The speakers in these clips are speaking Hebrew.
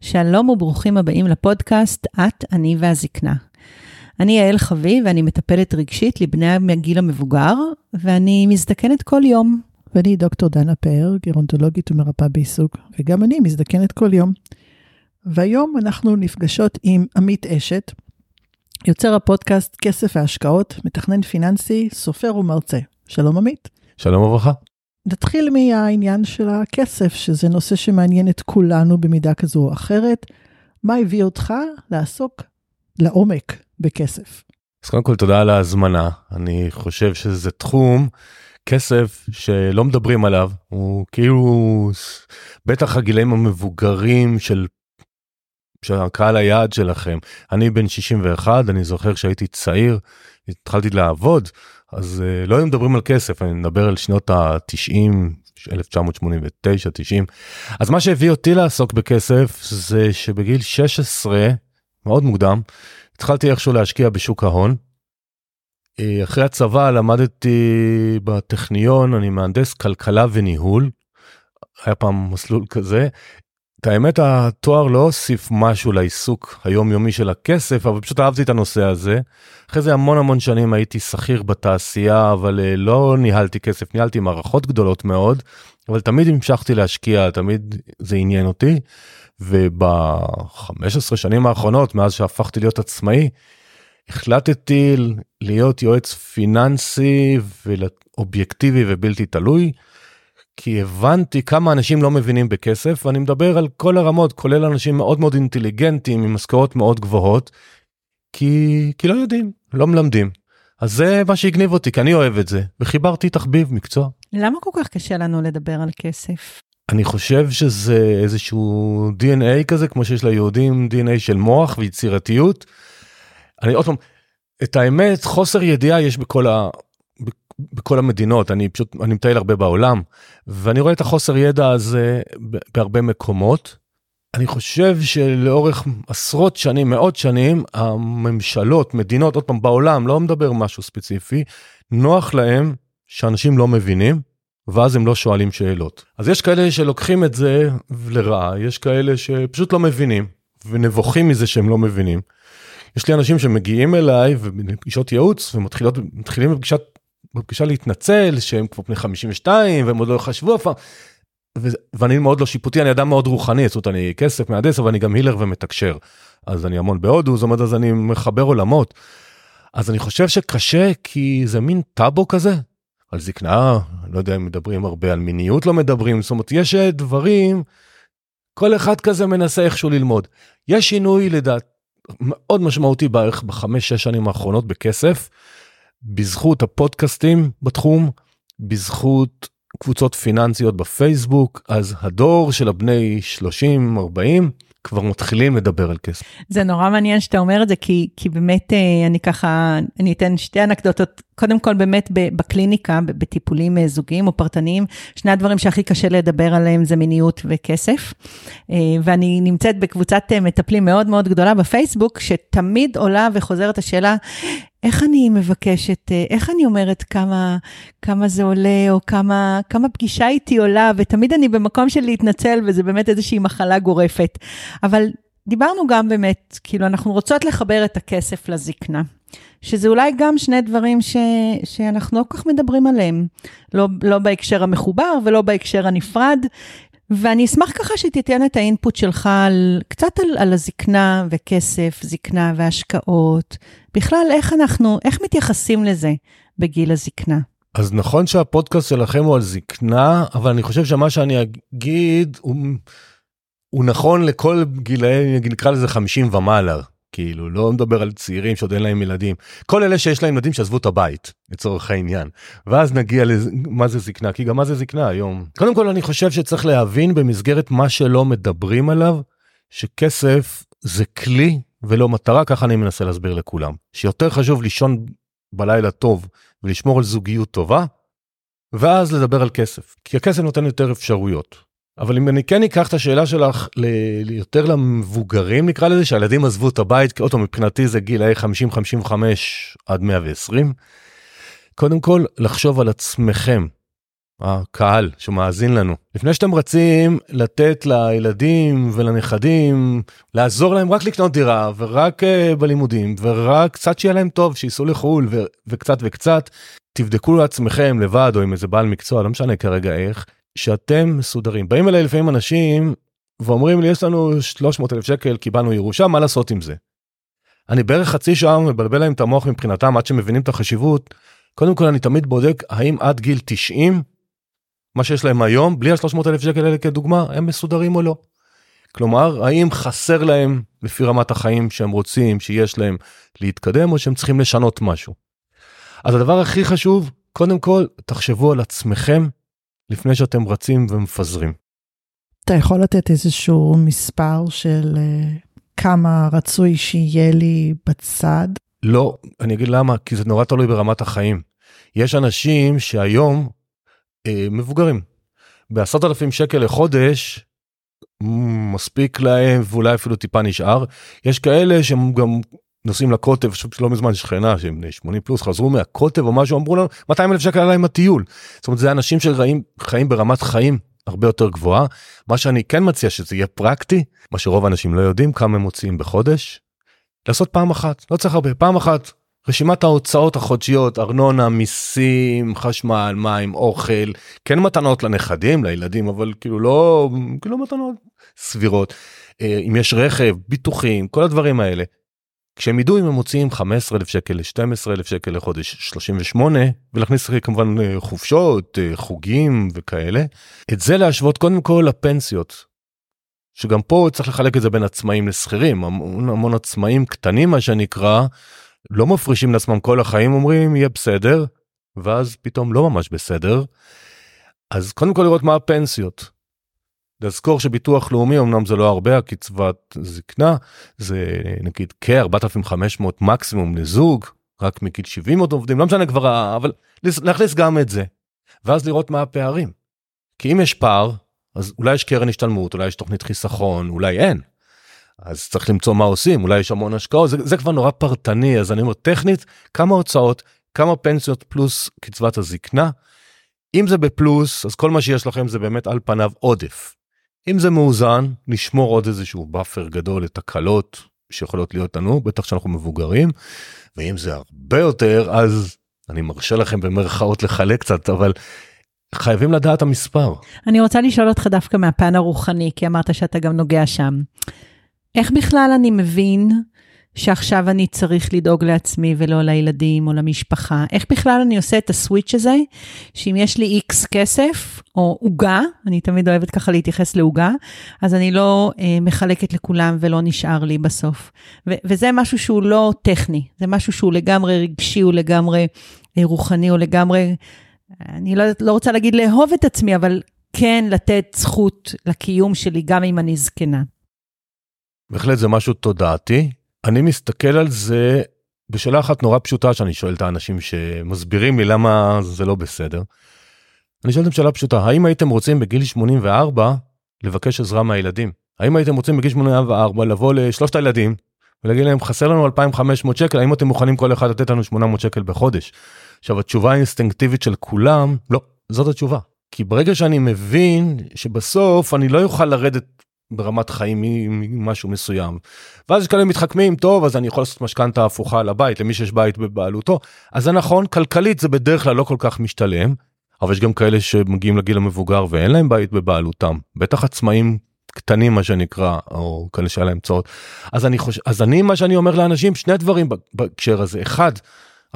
שלום וברוכים הבאים לפודקאסט את, אני והזקנה. אני יעל חביב ואני מטפלת רגשית לבני הגיל המבוגר, ואני מזדקנת כל יום. ואני דוקטור דנה פאר, גרונטולוגית ומרפאה בעיסוק, וגם אני מזדקנת כל יום. והיום אנחנו נפגשות עם עמית אשת, יוצר הפודקאסט כסף והשקעות, מתכנן פיננסי, סופר ומרצה. שלום עמית. שלום וברכה. נתחיל מהעניין של הכסף, שזה נושא שמעניין את כולנו במידה כזו או אחרת. מה הביא אותך לעסוק לעומק בכסף? אז קודם כל תודה על ההזמנה. אני חושב שזה תחום, כסף, שלא מדברים עליו. הוא כאילו, בטח הגילאים המבוגרים של הקהל היעד שלכם. אני בן 61, אני זוכר שהייתי צעיר, התחלתי לעבוד, אז uh, לא היו מדברים על כסף, אני מדבר על שנות ה-90, 1989, 90. אז מה שהביא אותי לעסוק בכסף זה שבגיל 16, מאוד מוקדם, התחלתי איכשהו להשקיע בשוק ההון. אה, אחרי הצבא למדתי בטכניון, אני מהנדס כלכלה וניהול. היה פעם מסלול כזה. את האמת התואר לא הוסיף משהו לעיסוק היומיומי של הכסף אבל פשוט אהבתי את הנושא הזה. אחרי זה המון המון שנים הייתי שכיר בתעשייה אבל uh, לא ניהלתי כסף ניהלתי מערכות גדולות מאוד אבל תמיד המשכתי להשקיע תמיד זה עניין אותי. וב-15 שנים האחרונות מאז שהפכתי להיות עצמאי החלטתי להיות יועץ פיננסי ואובייקטיבי ובלתי תלוי. כי הבנתי כמה אנשים לא מבינים בכסף, ואני מדבר על כל הרמות, כולל אנשים מאוד מאוד אינטליגנטים עם משכורות מאוד גבוהות, כי, כי לא יודעים, לא מלמדים. אז זה מה שהגניב אותי, כי אני אוהב את זה, וחיברתי תחביב, מקצוע. למה כל כך קשה לנו לדבר על כסף? אני חושב שזה איזשהו DNA כזה, כמו שיש ליהודים DNA של מוח ויצירתיות. אני עוד פעם, את האמת, חוסר ידיעה יש בכל ה... בכל המדינות, אני פשוט, אני מטייל הרבה בעולם, ואני רואה את החוסר ידע הזה בהרבה מקומות. אני חושב שלאורך עשרות שנים, מאות שנים, הממשלות, מדינות, עוד פעם, בעולם, לא מדבר משהו ספציפי, נוח להם שאנשים לא מבינים, ואז הם לא שואלים שאלות. אז יש כאלה שלוקחים את זה לרעה, יש כאלה שפשוט לא מבינים, ונבוכים מזה שהם לא מבינים. יש לי אנשים שמגיעים אליי ובפגישות ייעוץ ומתחילים בפגישת בפגישה להתנצל שהם כבר בני 52 והם עוד לא חשבו אף פעם. ואני מאוד לא שיפוטי, אני אדם מאוד רוחני, זאת אומרת, אני כסף מהנדס, אבל אני גם הילר ומתקשר. אז אני המון בהודו, זאת אומרת, אז אני מחבר עולמות. אז אני חושב שקשה כי זה מין טאבו כזה. על זקנה, לא יודע אם מדברים הרבה, על מיניות לא מדברים, זאת אומרת, יש דברים, כל אחד כזה מנסה איכשהו ללמוד. יש שינוי לדעת מאוד משמעותי בערך בחמש, שש שנים האחרונות בכסף. בזכות הפודקאסטים בתחום, בזכות קבוצות פיננסיות בפייסבוק, אז הדור של הבני 30-40 כבר מתחילים לדבר על כסף. זה נורא מעניין שאתה אומר את זה, כי, כי באמת אה, אני ככה, אני אתן שתי אנקדוטות. קודם כל, באמת בקליניקה, בטיפולים אה, זוגיים או פרטניים, שני הדברים שהכי קשה לדבר עליהם זה מיניות וכסף. אה, ואני נמצאת בקבוצת מטפלים מאוד מאוד גדולה בפייסבוק, שתמיד עולה וחוזרת השאלה, איך אני מבקשת, איך אני אומרת כמה, כמה זה עולה, או כמה, כמה פגישה איתי עולה, ותמיד אני במקום של להתנצל, וזה באמת איזושהי מחלה גורפת. אבל דיברנו גם באמת, כאילו, אנחנו רוצות לחבר את הכסף לזקנה. שזה אולי גם שני דברים ש, שאנחנו לא כל כך מדברים עליהם. לא, לא בהקשר המחובר ולא בהקשר הנפרד. ואני אשמח ככה שתיתן את האינפוט שלך על, קצת על, על הזקנה וכסף, זקנה והשקעות. בכלל, איך אנחנו, איך מתייחסים לזה בגיל הזקנה? אז נכון שהפודקאסט שלכם הוא על זקנה, אבל אני חושב שמה שאני אגיד הוא, הוא נכון לכל גילאי, נקרא לזה 50 ומעלה. כאילו לא מדבר על צעירים שעוד אין להם ילדים. כל אלה שיש להם ילדים שעזבו את הבית לצורך העניין. ואז נגיע למה זה זקנה? כי גם מה זה זקנה היום? קודם כל אני חושב שצריך להבין במסגרת מה שלא מדברים עליו שכסף זה כלי ולא מטרה ככה אני מנסה להסביר לכולם. שיותר חשוב לישון בלילה טוב ולשמור על זוגיות טובה ואז לדבר על כסף. כי הכסף נותן יותר אפשרויות אבל אם אני כן אקח את השאלה שלך ל- יותר למבוגרים נקרא לזה שהילדים עזבו את הבית כי פעם מבחינתי זה גילאי 50-55 עד 120. קודם כל לחשוב על עצמכם הקהל שמאזין לנו לפני שאתם רצים לתת לילדים ולנכדים לעזור להם רק לקנות דירה ורק uh, בלימודים ורק קצת שיהיה להם טוב שייסעו לחו"ל ו- וקצת וקצת תבדקו לעצמכם לבד או עם איזה בעל מקצוע לא משנה כרגע איך שאתם מסודרים באים אליי לפעמים אנשים ואומרים לי יש לנו 300 אלף שקל קיבלנו ירושה מה לעשות עם זה. אני בערך חצי שעה מבלבל להם את המוח מבחינתם עד שמבינים את החשיבות. קודם כל אני תמיד בודק האם עד גיל 90 מה שיש להם היום בלי ה-300 אלף שקל האלה כדוגמה הם מסודרים או לא. כלומר האם חסר להם לפי רמת החיים שהם רוצים שיש להם להתקדם או שהם צריכים לשנות משהו. אז הדבר הכי חשוב קודם כל תחשבו על עצמכם לפני שאתם רצים ומפזרים. אתה יכול לתת איזשהו מספר של uh, כמה רצוי שיהיה לי בצד? לא, אני אגיד למה, כי זה נורא תלוי ברמת החיים. יש אנשים שהיום אה, מבוגרים, בעשרת אלפים שקל לחודש, מספיק להם ואולי אפילו טיפה נשאר. יש כאלה שהם גם נוסעים לקוטב, שלא מזמן שכנה שהם בני 80 פלוס חזרו מהקוטב או משהו אמרו לנו 200 אלף שקל עליי עם הטיול. זאת אומרת זה אנשים שחיים ברמת חיים הרבה יותר גבוהה. מה שאני כן מציע שזה יהיה פרקטי, מה שרוב האנשים לא יודעים כמה הם מוציאים בחודש. לעשות פעם אחת, לא צריך הרבה, פעם אחת. רשימת ההוצאות החודשיות, ארנונה, מיסים, חשמל, מים, אוכל, כן מתנות לנכדים, לילדים, אבל כאילו לא, כאילו מתנות סבירות. אה, אם יש רכב, ביטוחים, כל הדברים האלה. כשהם ידעו אם הם מוציאים 15,000 שקל ל-12,000 שקל לחודש 38 ולהכניס כמובן אה, חופשות אה, חוגים וכאלה את זה להשוות קודם כל לפנסיות. שגם פה צריך לחלק את זה בין עצמאים לשכירים המון המון עצמאים קטנים מה שנקרא לא מפרישים לעצמם כל החיים אומרים יהיה בסדר ואז פתאום לא ממש בסדר. אז קודם כל לראות מה הפנסיות לזכור שביטוח לאומי אמנם זה לא הרבה הקצבת זקנה זה נגיד כ-4500 מקסימום לזוג רק מגיל 70 עוד עובדים לא משנה כבר אבל להכניס גם את זה ואז לראות מה הפערים. כי אם יש פער אז אולי יש קרן השתלמות אולי יש תוכנית חיסכון אולי אין. אז צריך למצוא מה עושים אולי יש המון השקעות זה, זה כבר נורא פרטני אז אני אומר טכנית כמה הוצאות כמה פנסיות פלוס קצבת הזקנה. אם זה בפלוס אז כל מה שיש לכם זה באמת על פניו עודף. אם זה מאוזן, נשמור עוד איזשהו buffer גדול לתקלות שיכולות להיות לנו, בטח שאנחנו מבוגרים, ואם זה הרבה יותר, אז אני מרשה לכם במרכאות לחלק קצת, אבל חייבים לדעת המספר. אני רוצה לשאול אותך דווקא מהפן הרוחני, כי אמרת שאתה גם נוגע שם. איך בכלל אני מבין שעכשיו אני צריך לדאוג לעצמי ולא לילדים או למשפחה? איך בכלל אני עושה את הסוויץ' הזה, שאם יש לי איקס כסף או עוגה, אני תמיד אוהבת ככה להתייחס לעוגה, אז אני לא אה, מחלקת לכולם ולא נשאר לי בסוף. ו- וזה משהו שהוא לא טכני, זה משהו שהוא לגמרי רגשי, הוא לגמרי אה, רוחני, הוא לגמרי, אני לא, לא רוצה להגיד לאהוב את עצמי, אבל כן לתת זכות לקיום שלי גם אם אני זקנה. בהחלט זה משהו תודעתי, אני מסתכל על זה בשאלה אחת נורא פשוטה שאני שואל את האנשים שמסבירים לי למה זה לא בסדר. אני שואל אותם שאלה פשוטה, האם הייתם רוצים בגיל 84 לבקש עזרה מהילדים? האם הייתם רוצים בגיל 84 לבוא לשלושת הילדים ולהגיד להם חסר לנו 2,500 שקל, האם אתם מוכנים כל אחד לתת לנו 800 שקל בחודש? עכשיו התשובה האינסטינקטיבית של כולם, לא, זאת התשובה. כי ברגע שאני מבין שבסוף אני לא אוכל לרדת ברמת חיים ממשהו מסוים. ואז יש כאלה מתחכמים טוב אז אני יכול לעשות משכנתה הפוכה לבית למי שיש בית בבעלותו. אז זה נכון כלכלית זה בדרך כלל לא כל כך משתלם אבל יש גם כאלה שמגיעים לגיל המבוגר ואין להם בית בבעלותם. בטח עצמאים קטנים מה שנקרא או כאלה שהיה להם צורת אז אני חושב אז אני מה שאני אומר לאנשים שני דברים בהקשר הזה. אחד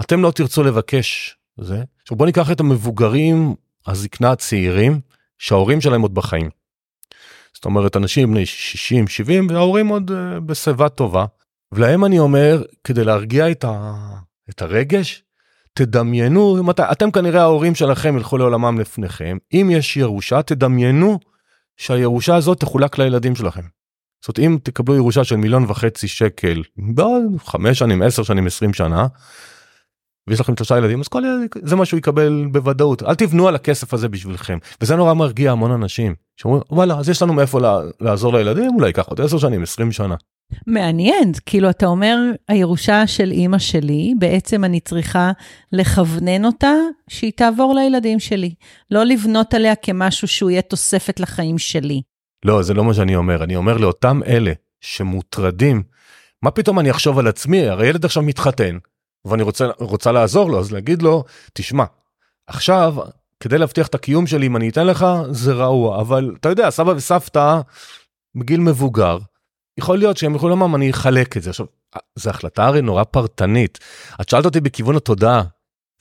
אתם לא תרצו לבקש זה. עכשיו בוא ניקח את המבוגרים הזקנה הצעירים שההורים שלהם עוד בחיים. זאת אומרת אנשים בני 60 70 וההורים עוד uh, בשיבה טובה ולהם אני אומר כדי להרגיע את, ה, את הרגש תדמיינו מת, אתם כנראה ההורים שלכם ילכו לעולמם לפניכם אם יש ירושה תדמיינו שהירושה הזאת תחולק לילדים שלכם. זאת אומרת אם תקבלו ירושה של מיליון וחצי שקל בעוד חמש שנים עשר שנים עשרים שנה ויש לכם שלושה ילדים אז כל ילד זה מה שהוא יקבל בוודאות אל תבנו על הכסף הזה בשבילכם וזה נורא מרגיע המון אנשים שאומרים וואלה אז יש לנו מאיפה לעזור לילדים אולי ייקח עוד 10 שנים 20 שנה. מעניין, כאילו אתה אומר, הירושה של אימא שלי, בעצם אני צריכה לכוונן אותה שהיא תעבור לילדים שלי. לא לבנות עליה כמשהו שהוא יהיה תוספת לחיים שלי. לא, זה לא מה שאני אומר, אני אומר לאותם אלה שמוטרדים, מה פתאום אני אחשוב על עצמי, הרי ילד עכשיו מתחתן, ואני רוצה, רוצה לעזור לו, אז להגיד לו, תשמע, עכשיו, כדי להבטיח את הקיום שלי, אם אני אתן לך, זה רעוע, אבל אתה יודע, סבא וסבתא, בגיל מבוגר, יכול להיות שהם יכולים לומר, אני אחלק את זה. עכשיו, זו החלטה הרי נורא פרטנית. את שאלת אותי בכיוון התודעה.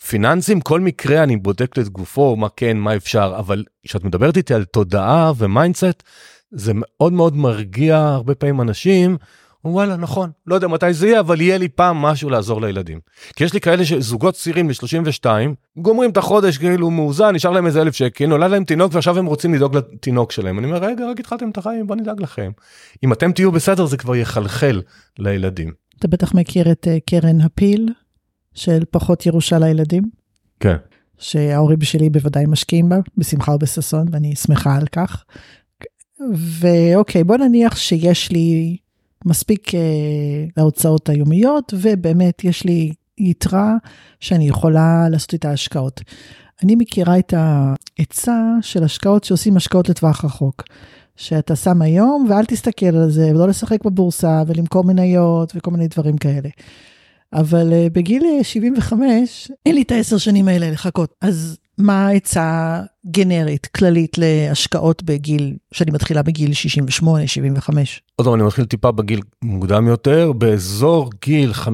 פיננסים, כל מקרה אני בודק לגופו, מה כן, מה אפשר, אבל כשאת מדברת איתי על תודעה ו mindset, זה מאוד מאוד מרגיע הרבה פעמים אנשים וואלה נכון לא יודע מתי זה יהיה אבל יהיה לי פעם משהו לעזור לילדים. כי יש לי כאלה שזוגות צעירים ב-32 גומרים את החודש כאילו מאוזן נשאר להם איזה אלף שקל נולד להם תינוק ועכשיו הם רוצים לדאוג לתינוק שלהם אני אומר רגע רק התחלתם את החיים בוא נדאג לכם. אם אתם תהיו בסדר זה כבר יחלחל לילדים. אתה בטח מכיר את uh, קרן הפיל של פחות ירושה לילדים. כן. שההורים שלי בוודאי משקיעים בה בשמחה ובששון ואני שמחה על כך. ואוקיי בוא נניח שיש לי מספיק אה, להוצאות היומיות, ובאמת יש לי יתרה שאני יכולה לעשות איתה השקעות. אני מכירה את העצה של השקעות שעושים השקעות לטווח רחוק. שאתה שם היום ואל תסתכל על זה ולא לשחק בבורסה ולמכור מניות וכל מיני דברים כאלה. אבל uh, בגיל 75 אין לי את העשר שנים האלה לחכות. אז מה העצה גנרית, כללית להשקעות בגיל, שאני מתחילה בגיל 68, 75? עוד פעם, אני מתחיל טיפה בגיל מוקדם יותר, באזור גיל 55-60,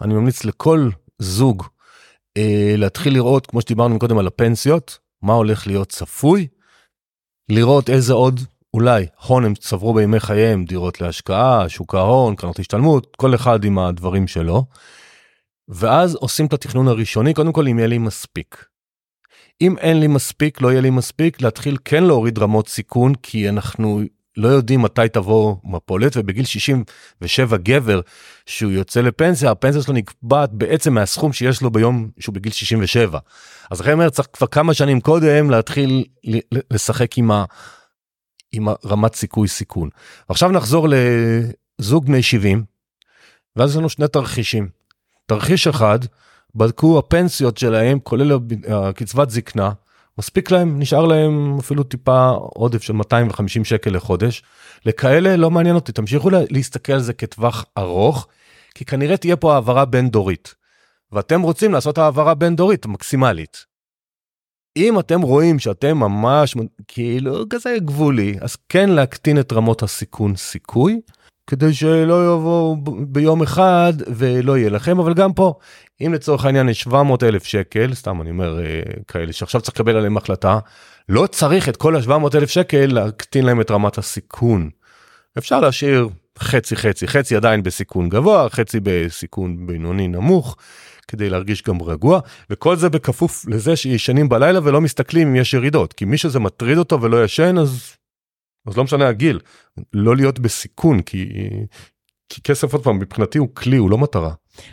אני ממליץ לכל זוג אה, להתחיל לראות, כמו שדיברנו קודם על הפנסיות, מה הולך להיות צפוי, לראות איזה עוד אולי הון הם צברו בימי חייהם, דירות להשקעה, שוק ההון, קרנות השתלמות, כל אחד עם הדברים שלו. ואז עושים את התכנון הראשוני, קודם כל אם יהיה לי מספיק. אם אין לי מספיק, לא יהיה לי מספיק, להתחיל כן להוריד רמות סיכון, כי אנחנו לא יודעים מתי תבוא מפולת, ובגיל 67 גבר שהוא יוצא לפנסיה, הפנסיה שלו נקבעת בעצם מהסכום שיש לו ביום שהוא בגיל 67. אז לכן אומר, צריך כבר כמה שנים קודם להתחיל לשחק עם, ה, עם הרמת סיכוי סיכון. עכשיו נחזור לזוג בני 70, ואז יש לנו שני תרחישים. תרחיש אחד, בדקו הפנסיות שלהם, כולל הקצבת זקנה, מספיק להם, נשאר להם אפילו טיפה עודף של 250 שקל לחודש. לכאלה לא מעניין אותי, תמשיכו להסתכל על זה כטווח ארוך, כי כנראה תהיה פה העברה בין דורית. ואתם רוצים לעשות העברה בין דורית מקסימלית. אם אתם רואים שאתם ממש כאילו כזה גבולי, אז כן להקטין את רמות הסיכון סיכוי. כדי שלא יבואו ביום אחד ולא יהיה לכם אבל גם פה אם לצורך העניין יש 700 אלף שקל סתם אני אומר אה, כאלה שעכשיו צריך לקבל עליהם החלטה לא צריך את כל ה-700 אלף שקל להקטין להם את רמת הסיכון. אפשר להשאיר חצי חצי חצי עדיין בסיכון גבוה חצי בסיכון בינוני נמוך כדי להרגיש גם רגוע וכל זה בכפוף לזה שישנים בלילה ולא מסתכלים אם יש ירידות כי מי שזה מטריד אותו ולא ישן אז אז לא משנה הגיל, לא להיות בסיכון, כי, כי כסף עוד פעם מבחינתי הוא כלי, הוא לא מטרה.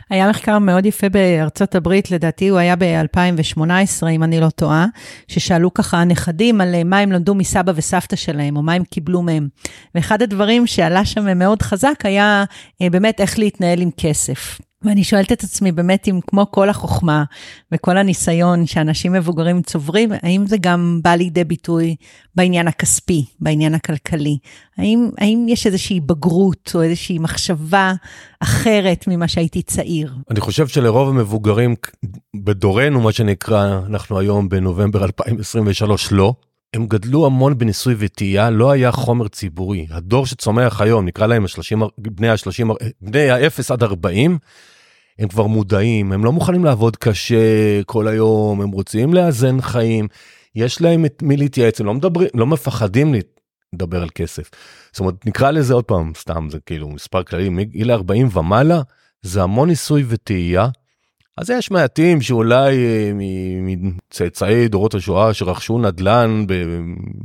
היה מחקר מאוד יפה בארצות הברית, לדעתי הוא היה ב-2018, אם אני לא טועה, ששאלו ככה הנכדים על מה הם למדו מסבא וסבתא שלהם, או מה הם קיבלו מהם. ואחד הדברים שעלה שם מאוד חזק היה אה, באמת איך להתנהל עם כסף. ואני שואלת את עצמי באמת אם כמו כל החוכמה וכל הניסיון שאנשים מבוגרים צוברים, האם זה גם בא לידי ביטוי בעניין הכספי, בעניין הכלכלי? האם, האם יש איזושהי בגרות או איזושהי מחשבה אחרת ממה שהייתי צעיר? אני חושב שלרוב המבוגרים בדורנו, מה שנקרא, אנחנו היום בנובמבר 2023, לא. הם גדלו המון בניסוי וטעייה, לא היה חומר ציבורי. הדור שצומח היום, נקרא להם השלושים, בני ה-30, בני ה-0 עד 40, הם כבר מודעים, הם לא מוכנים לעבוד קשה כל היום, הם רוצים לאזן חיים, יש להם את מי להתייעץ, הם לא מדברים, לא מפחדים לדבר על כסף. זאת אומרת, נקרא לזה עוד פעם, סתם, זה כאילו מספר כללי, מגיל 40 ומעלה, זה המון ניסוי וטעייה. אז יש מעטים שאולי אה, מצאצאי דורות השואה שרכשו נדל"ן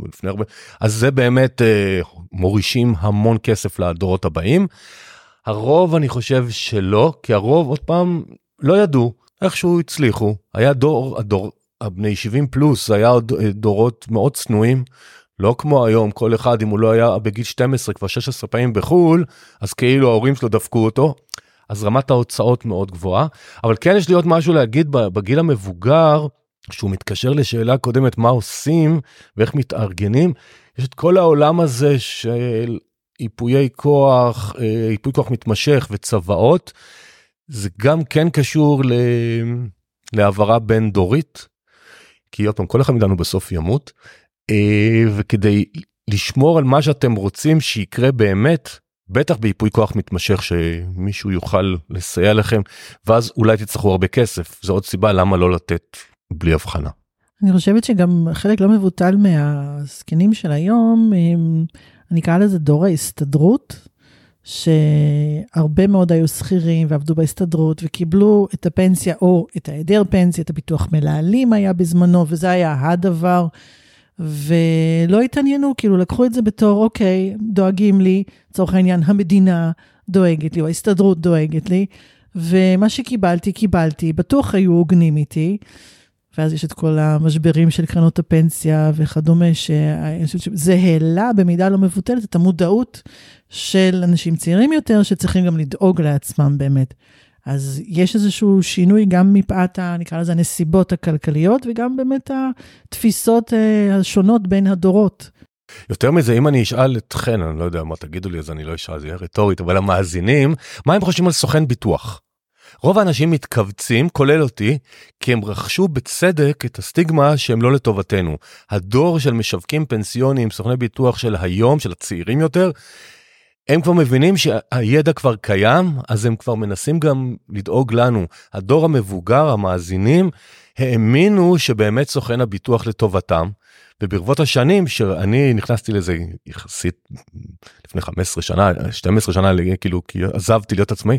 לפני הרבה, אז זה באמת אה, מורישים המון כסף לדורות הבאים. הרוב אני חושב שלא, כי הרוב עוד פעם לא ידעו, איכשהו הצליחו, היה דור, הדור, הבני 70 פלוס, היה עוד אה, דורות מאוד צנועים, לא כמו היום, כל אחד אם הוא לא היה בגיל 12 כבר 16 פעמים בחו"ל, אז כאילו ההורים שלו דפקו אותו, אז רמת ההוצאות מאוד גבוהה, אבל כן יש לי עוד משהו להגיד בגיל המבוגר, שהוא מתקשר לשאלה קודמת מה עושים ואיך מתארגנים, יש את כל העולם הזה של איפויי כוח, אה, איפוי כוח מתמשך וצוואות, זה גם כן קשור ל... להעברה בין דורית, כי עוד פעם כל אחד מאיתנו בסוף ימות, אה, וכדי לשמור על מה שאתם רוצים שיקרה באמת, בטח בייפוי כוח מתמשך שמישהו יוכל לסייע לכם, ואז אולי תצטרכו הרבה כסף, זו עוד סיבה למה לא לתת בלי הבחנה. אני חושבת שגם חלק לא מבוטל מהזקנים של היום, הם, אני אקרא לזה דור ההסתדרות, שהרבה מאוד היו שכירים ועבדו בהסתדרות וקיבלו את הפנסיה או את ההיעדר פנסיה, את הביטוח מלהלים היה בזמנו, וזה היה הדבר. ולא התעניינו, כאילו לקחו את זה בתור, אוקיי, דואגים לי, לצורך העניין, המדינה דואגת לי, או ההסתדרות דואגת לי, ומה שקיבלתי, קיבלתי, בטוח היו הוגנים איתי. ואז יש את כל המשברים של קרנות הפנסיה וכדומה, שזה העלה במידה לא מבוטלת את המודעות של אנשים צעירים יותר, שצריכים גם לדאוג לעצמם באמת. אז יש איזשהו שינוי גם מפאת, נקרא לזה, הנסיבות הכלכליות, וגם באמת התפיסות אה, השונות בין הדורות. יותר מזה, אם אני אשאל אתכן, אני לא יודע מה תגידו לי, אז אני לא אשאל, זה יהיה רטורית, אבל המאזינים, מה הם חושבים על סוכן ביטוח? רוב האנשים מתכווצים, כולל אותי, כי הם רכשו בצדק את הסטיגמה שהם לא לטובתנו. הדור של משווקים פנסיוניים, סוכני ביטוח של היום, של הצעירים יותר, הם כבר מבינים שהידע כבר קיים, אז הם כבר מנסים גם לדאוג לנו. הדור המבוגר, המאזינים, האמינו שבאמת סוכן הביטוח לטובתם, וברבות השנים שאני נכנסתי לזה יחסית לפני 15 שנה 12 שנה כאילו כי עזבתי להיות עצמאי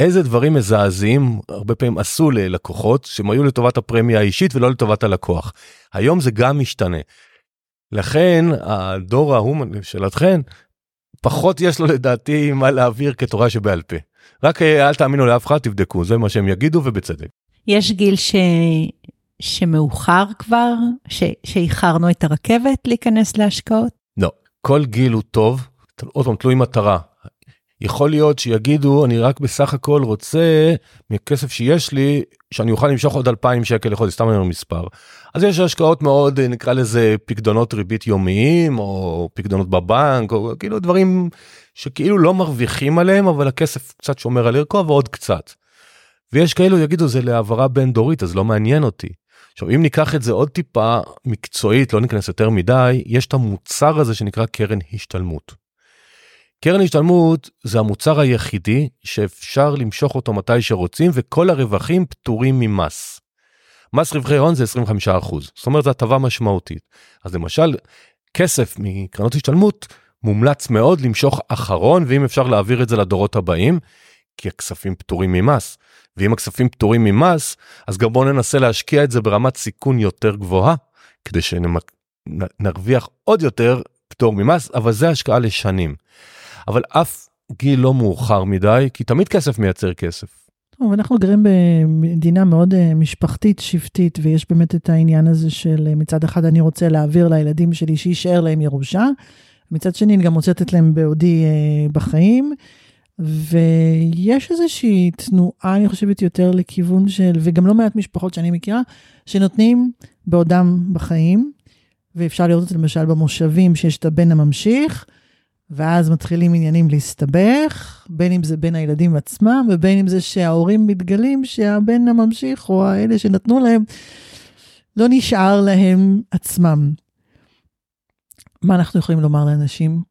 איזה דברים מזעזעים הרבה פעמים עשו ללקוחות שהם היו לטובת הפרמיה האישית ולא לטובת הלקוח. היום זה גם משתנה. לכן הדור ההוא שאלתכן פחות יש לו לדעתי מה להעביר כתורה שבעל פה. רק אה, אל תאמינו לאף אחד תבדקו זה מה שהם יגידו ובצדק. יש גיל ש... שמאוחר כבר, ש... שאיחרנו את הרכבת להיכנס להשקעות? לא, כל גיל הוא טוב, עוד פעם תלוי מטרה. יכול להיות שיגידו אני רק בסך הכל רוצה מכסף שיש לי שאני אוכל למשוך עוד 2,000 שקל לחודש סתם אני אומר מספר. אז יש השקעות מאוד נקרא לזה פקדונות ריבית יומיים או פקדונות בבנק או כאילו דברים שכאילו לא מרוויחים עליהם אבל הכסף קצת שומר על ערכו ועוד קצת. ויש כאלו יגידו זה להעברה בין דורית אז לא מעניין אותי. עכשיו אם ניקח את זה עוד טיפה מקצועית לא ניכנס יותר מדי יש את המוצר הזה שנקרא קרן השתלמות. קרן השתלמות זה המוצר היחידי שאפשר למשוך אותו מתי שרוצים וכל הרווחים פטורים ממס. מס רווחי הון זה 25%, זאת אומרת זו הטבה משמעותית. אז למשל, כסף מקרנות השתלמות מומלץ מאוד למשוך אחרון ואם אפשר להעביר את זה לדורות הבאים, כי הכספים פטורים ממס. ואם הכספים פטורים ממס, אז גם בואו ננסה להשקיע את זה ברמת סיכון יותר גבוהה, כדי שנרוויח עוד יותר פטור ממס, אבל זה השקעה לשנים. אבל אף גיל לא מאוחר מדי, כי תמיד כסף מייצר כסף. טוב, אנחנו גרים במדינה מאוד אה, משפחתית, שבטית, ויש באמת את העניין הזה של אה, מצד אחד אני רוצה להעביר לילדים שלי שיישאר להם ירושה, מצד שני אני גם רוצה לתת להם בעודי אה, בחיים. ויש איזושהי תנועה, אני חושבת, יותר לכיוון של, וגם לא מעט משפחות שאני מכירה, שנותנים בעודם בחיים, ואפשר לראות את זה למשל במושבים שיש את הבן הממשיך, ואז מתחילים עניינים להסתבך, בין אם זה בין הילדים עצמם, ובין אם זה שההורים מתגלים שהבן הממשיך, או האלה שנתנו להם, לא נשאר להם עצמם. מה אנחנו יכולים לומר לאנשים?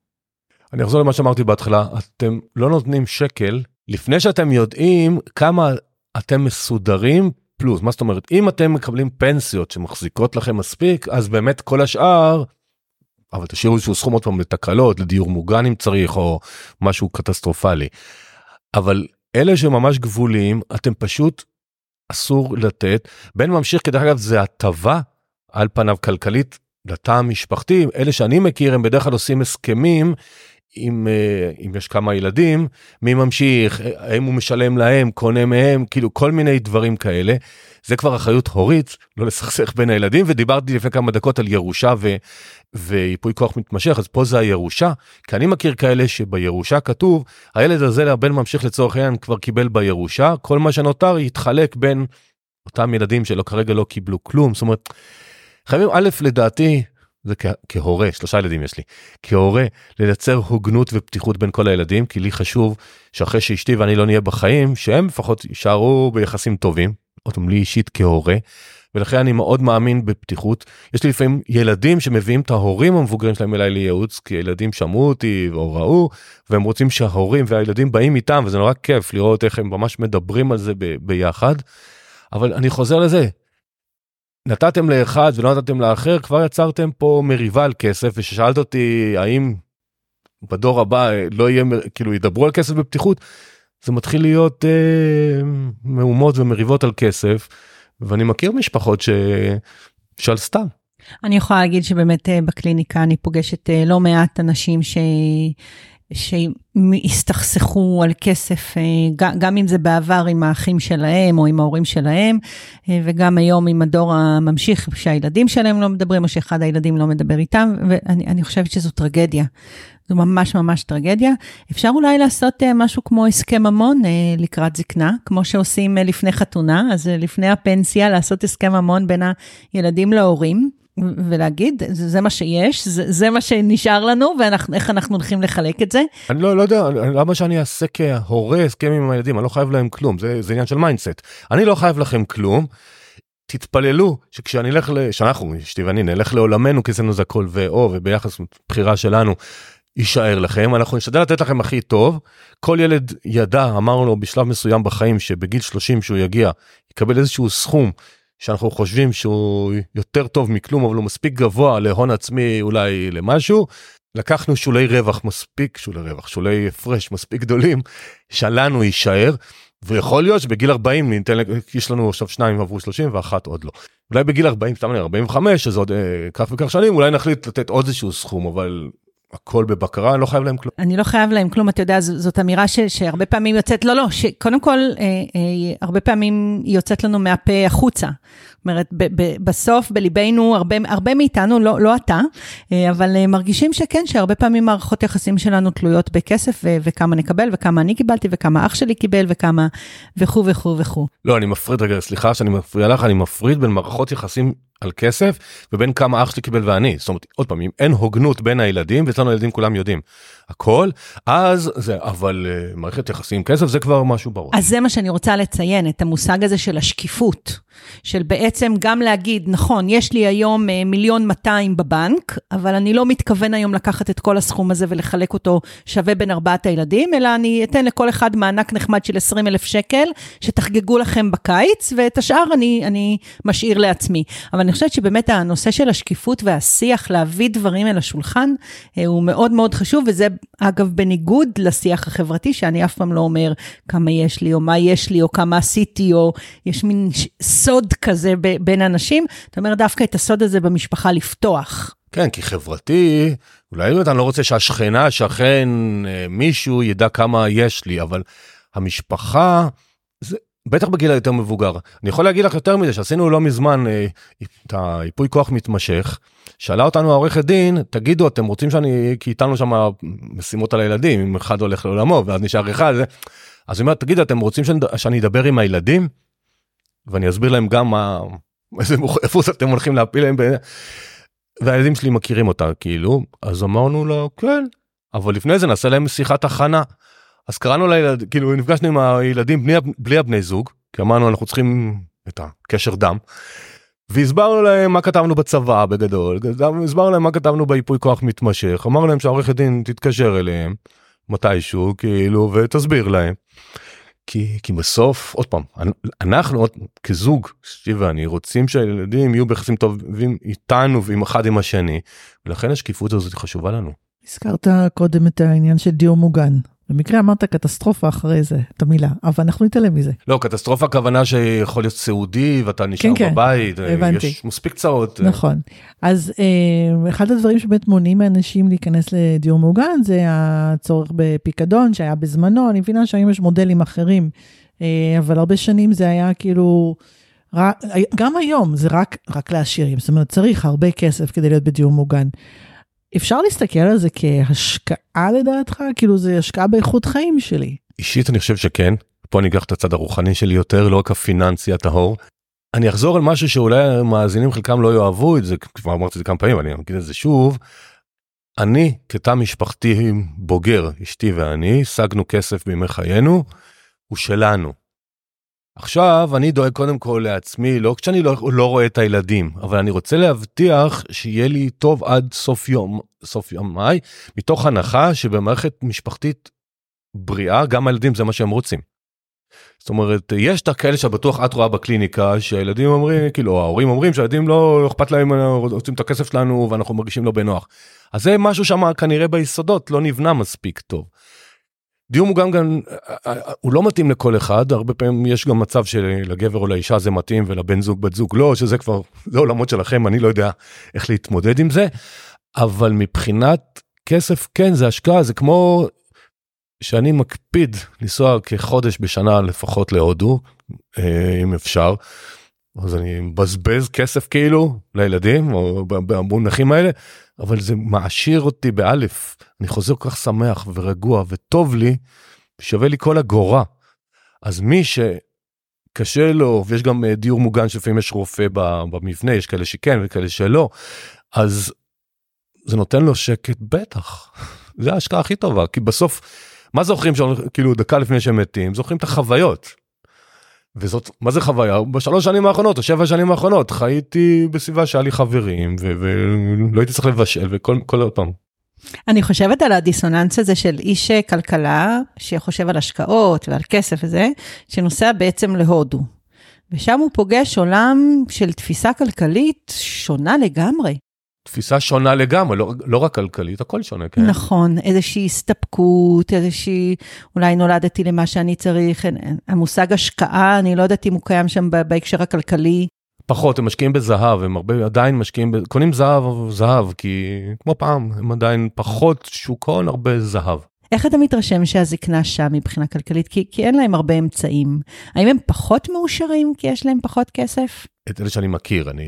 אני אחזור למה שאמרתי בהתחלה, אתם לא נותנים שקל לפני שאתם יודעים כמה אתם מסודרים פלוס, מה זאת אומרת, אם אתם מקבלים פנסיות שמחזיקות לכם מספיק, אז באמת כל השאר אבל תשאירו איזשהו סכום עוד פעם לתקלות, לדיור מוגן אם צריך, או משהו קטסטרופלי. אבל אלה שממש גבוליים, אתם פשוט אסור לתת. בן ממשיך, כדרך אגב, זה הטבה על פניו כלכלית לתא המשפחתי. אלה שאני מכיר, הם בדרך כלל עושים הסכמים אם, אה, אם יש כמה ילדים, מי ממשיך, האם הוא משלם להם, קונה מהם, כאילו כל מיני דברים כאלה. זה כבר אחריות הורית, לא לסכסך בין הילדים, ודיברתי לפני כמה דקות על ירושה ו, וייפוי כוח מתמשך, אז פה זה הירושה, כי אני מכיר כאלה שבירושה כתוב, הילד הזה, הבן ממשיך לצורך העניין, כבר קיבל בירושה, כל מה שנותר יתחלק בין אותם ילדים שלא כרגע לא קיבלו כלום, זאת אומרת, חייבים א', לדעתי, זה כ- כהורה, שלושה ילדים יש לי, כהורה, לייצר הוגנות ופתיחות בין כל הילדים, כי לי חשוב שאחרי שאשתי ואני לא נהיה בחיים, שהם לפחות יישארו ביחסים טובים, עוד פעם לי אישית כהורה, ולכן אני מאוד מאמין בפתיחות. יש לי לפעמים ילדים שמביאים את ההורים המבוגרים שלהם אליי לייעוץ, כי ילדים שמעו אותי או ראו, והם רוצים שההורים והילדים באים איתם, וזה נורא כיף לראות איך הם ממש מדברים על זה ב- ביחד. אבל אני חוזר לזה, נתתם לאחד ולא נתתם לאחר, כבר יצרתם פה מריבה על כסף, וששאלת אותי האם בדור הבא לא יהיה, כאילו ידברו על כסף בפתיחות, זה מתחיל להיות אה, מהומות ומריבות על כסף, ואני מכיר משפחות ש... שעל סתם. אני יכולה להגיד שבאמת אה, בקליניקה אני פוגשת אה, לא מעט אנשים ש... שהסתכסכו על כסף, אה, גם אם זה בעבר עם האחים שלהם או עם ההורים שלהם, וגם היום עם הדור הממשיך שהילדים שלהם לא מדברים או שאחד הילדים לא מדבר איתם, ואני חושבת שזו טרגדיה. זו ממש ממש טרגדיה. אפשר אולי לעשות משהו כמו הסכם ממון לקראת זקנה, כמו שעושים לפני חתונה, אז לפני הפנסיה לעשות הסכם ממון בין הילדים להורים. ולהגיד, זה, מה שיש, זה, זה מה שנשאר לנו, ואיך אנחנו הולכים לחלק את זה. אני לא, לא יודע, למה שאני אעשה כהורה הסכם עם הילדים, אני לא חייב להם כלום, זה, זה עניין של mindset. אני לא חייב לכם כלום. תתפללו שכשאני אלך. שאנחנו, אשתי ואני, נלך לעולמנו, כי אצלנו זה הכל ואו, וביחס בחירה שלנו, יישאר לכם, אנחנו נשתדל לתת לכם הכי טוב. כל ילד ידע, אמרנו לו בשלב מסוים בחיים, שבגיל 30 שהוא יגיע, יקבל איזשהו סכום שאנחנו חושבים שהוא יותר טוב מכלום אבל הוא מספיק גבוה להון עצמי אולי למשהו. לקחנו שולי רווח מספיק שולי רווח שולי הפרש מספיק גדולים שלנו יישאר ויכול להיות שבגיל 40 ניתן יש לנו עכשיו שניים עברו 30 ואחת עוד לא. אולי בגיל 40 סתם 45 אז עוד אה, כך וכך שנים אולי נחליט לתת עוד איזשהו סכום אבל הכל בבקרה, אני לא חייב להם כלום. אני לא חייב להם כלום, אתה יודע, זאת אמירה ש, שהרבה פעמים יוצאת, לא, לא, שקודם כל, אה, אה, הרבה פעמים היא יוצאת לנו מהפה החוצה. זאת אומרת, ב, ב, בסוף, בליבנו, הרבה, הרבה מאיתנו, לא, לא אתה, אה, אבל אה, מרגישים שכן, שהרבה פעמים מערכות יחסים שלנו תלויות בכסף, ו, וכמה נקבל, וכמה אני קיבלתי, וכמה אח שלי קיבל, וכמה, וכו' וכו' וכו'. לא, אני מפריד, רגע, סליחה שאני מפריע לך, אני מפריד בין מערכות יחסים על כסף ובין כמה אח שלי קיבל ואני זאת אומרת עוד פעם אם אין הוגנות בין הילדים ואצלנו הילדים כולם יודעים הכל אז זה אבל uh, מערכת יחסים כסף זה כבר משהו ברור. אז זה מה שאני רוצה לציין את המושג הזה של השקיפות של בעצם גם להגיד נכון יש לי היום uh, מיליון 200 בבנק אבל אני לא מתכוון היום לקחת את כל הסכום הזה ולחלק אותו שווה בין ארבעת הילדים אלא אני אתן לכל אחד מענק נחמד של 20 אלף שקל שתחגגו לכם בקיץ ואת השאר אני אני משאיר לעצמי אבל אני חושבת שבאמת הנושא של השקיפות והשיח, להביא דברים אל השולחן, אה, הוא מאוד מאוד חשוב, וזה אגב בניגוד לשיח החברתי, שאני אף פעם לא אומר כמה יש לי, או מה יש לי, או כמה עשיתי, או יש מין סוד כזה בין אנשים. אתה אומר דווקא את הסוד הזה במשפחה לפתוח. כן, כי חברתי, אולי אתה לא רוצה שהשכנה, שכן, אה, מישהו ידע כמה יש לי, אבל המשפחה, בטח בגיל היותר מבוגר. אני יכול להגיד לך יותר מזה שעשינו לא מזמן אה, את היפוי כוח מתמשך. שאלה אותנו העורכת דין תגידו אתם רוצים שאני כי איתנו שם משימות על הילדים אם אחד הולך לעולמו ואז נשאר אחד. אז היא אומרת תגידו אתם רוצים שאני, שאני אדבר עם הילדים? ואני אסביר להם גם מה איזה איפה אתם הולכים להפיל להם. והילדים שלי מכירים אותה כאילו אז אמרנו לו כן אבל לפני זה נעשה להם שיחת הכנה. אז קראנו לילד, כאילו נפגשנו עם הילדים בלי, בלי הבני זוג, כי אמרנו אנחנו צריכים את הקשר דם. והסברנו להם מה כתבנו בצבא בגדול, הסברנו להם מה כתבנו בייפוי כוח מתמשך, אמרנו להם שהעורכת דין תתקשר אליהם מתישהו כאילו ותסביר להם. כי, כי בסוף עוד פעם אנחנו עוד כזוג שתי ואני רוצים שהילדים יהיו ביחסים טובים איתנו ועם אחד עם השני ולכן השקיפות הזאת חשובה לנו. הזכרת קודם את העניין של דיור מוגן. במקרה אמרת קטסטרופה אחרי זה, את המילה, אבל אנחנו נתעלם מזה. לא, קטסטרופה הכוונה שיכול להיות סיעודי ואתה נשאר כן, כן, בבית, אה, הבנתי. יש מספיק צרות. אה, נכון. אז אה, אחד הדברים שבאמת מונעים מאנשים להיכנס לדיור מוגן זה הצורך בפיקדון שהיה בזמנו, אני מבינה שהיום יש מודלים אחרים, אבל הרבה שנים זה היה כאילו, גם היום זה רק, רק לעשירים, זאת אומרת צריך הרבה כסף כדי להיות בדיור מוגן. אפשר להסתכל על זה כהשקעה לדעתך? כאילו זה השקעה באיכות חיים שלי. אישית אני חושב שכן. פה אני אקח את הצד הרוחני שלי יותר, לא רק הפיננסי הטהור. אני אחזור על משהו שאולי המאזינים חלקם לא יאהבו את זה, כבר אמרתי את זה כמה פעמים, אני אגיד את זה שוב. אני כתא משפחתי בוגר, אשתי ואני, השגנו כסף בימי חיינו, הוא שלנו. עכשיו אני דואג קודם כל לעצמי, לא כשאני לא, לא רואה את הילדים, אבל אני רוצה להבטיח שיהיה לי טוב עד סוף יום, סוף ימיי, מתוך הנחה שבמערכת משפחתית בריאה, גם הילדים זה מה שהם רוצים. זאת אומרת, יש את הכאלה שבטוח את רואה בקליניקה, שהילדים אומרים, כאילו ההורים אומרים שהילדים לא אכפת להם, רוצים את הכסף שלנו ואנחנו מרגישים לא בנוח. אז זה משהו שם כנראה ביסודות לא נבנה מספיק טוב. דיור מוגן גם, הוא לא מתאים לכל אחד, הרבה פעמים יש גם מצב שלגבר או לאישה זה מתאים ולבן זוג בת זוג לא, שזה כבר, זה עולמות שלכם, אני לא יודע איך להתמודד עם זה, אבל מבחינת כסף, כן, זה השקעה, זה כמו שאני מקפיד לנסוע כחודש בשנה לפחות להודו, אה, אם אפשר. אז אני מבזבז כסף כאילו לילדים או במונחים האלה אבל זה מעשיר אותי באלף אני חוזר כל כך שמח ורגוע וטוב לי שווה לי כל אגורה. אז מי שקשה לו ויש גם אה, דיור מוגן שלפעמים יש רופא במבנה יש כאלה שכן וכאלה שלא אז זה נותן לו שקט בטח זה ההשקעה הכי טובה כי בסוף מה זוכרים כאילו דקה לפני שהם מתים זוכרים את החוויות. וזאת מה זה חוויה בשלוש שנים האחרונות או שבע שנים האחרונות חייתי בסביבה שהיה לי חברים ולא הייתי צריך לבשל וכל כל פעם. אני חושבת על הדיסוננס הזה של איש כלכלה שחושב על השקעות ועל כסף וזה שנוסע בעצם להודו. ושם הוא פוגש עולם של תפיסה כלכלית שונה לגמרי. תפיסה שונה לגמרי, לא, לא רק כלכלית, הכל שונה, כן. נכון, איזושהי הסתפקות, איזושהי, אולי נולדתי למה שאני צריך, המושג השקעה, אני לא יודעת אם הוא קיים שם בהקשר הכלכלי. פחות, הם משקיעים בזהב, הם הרבה עדיין משקיעים, ב... קונים זהב, זהב, כי כמו פעם, הם עדיין פחות שוק הון, הרבה זהב. איך אתה מתרשם שהזקנה שם מבחינה כלכלית? כי, כי אין להם הרבה אמצעים. האם הם פחות מאושרים כי יש להם פחות כסף? את אלה שאני מכיר, אני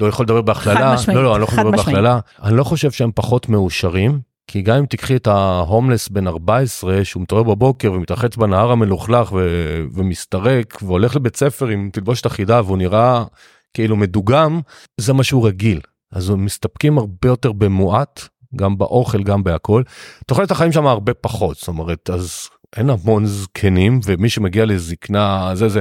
לא יכול לדבר בהכללה. חד משמעית. לא, לא, אני לא יכול לדבר בהכללה. אני לא חושב שהם פחות מאושרים, כי גם אם תקחי את ההומלס בן 14 שהוא מתעורר בבוקר ומתרחץ בנהר המלוכלך ו- ומסתרק והולך לבית ספר עם תלבושת אחידה והוא נראה כאילו מדוגם, זה מה שהוא רגיל. אז הם מסתפקים הרבה יותר במועט גם באוכל גם בהכל. תוחלת החיים שם הרבה פחות זאת אומרת אז אין המון זקנים ומי שמגיע לזקנה זה זה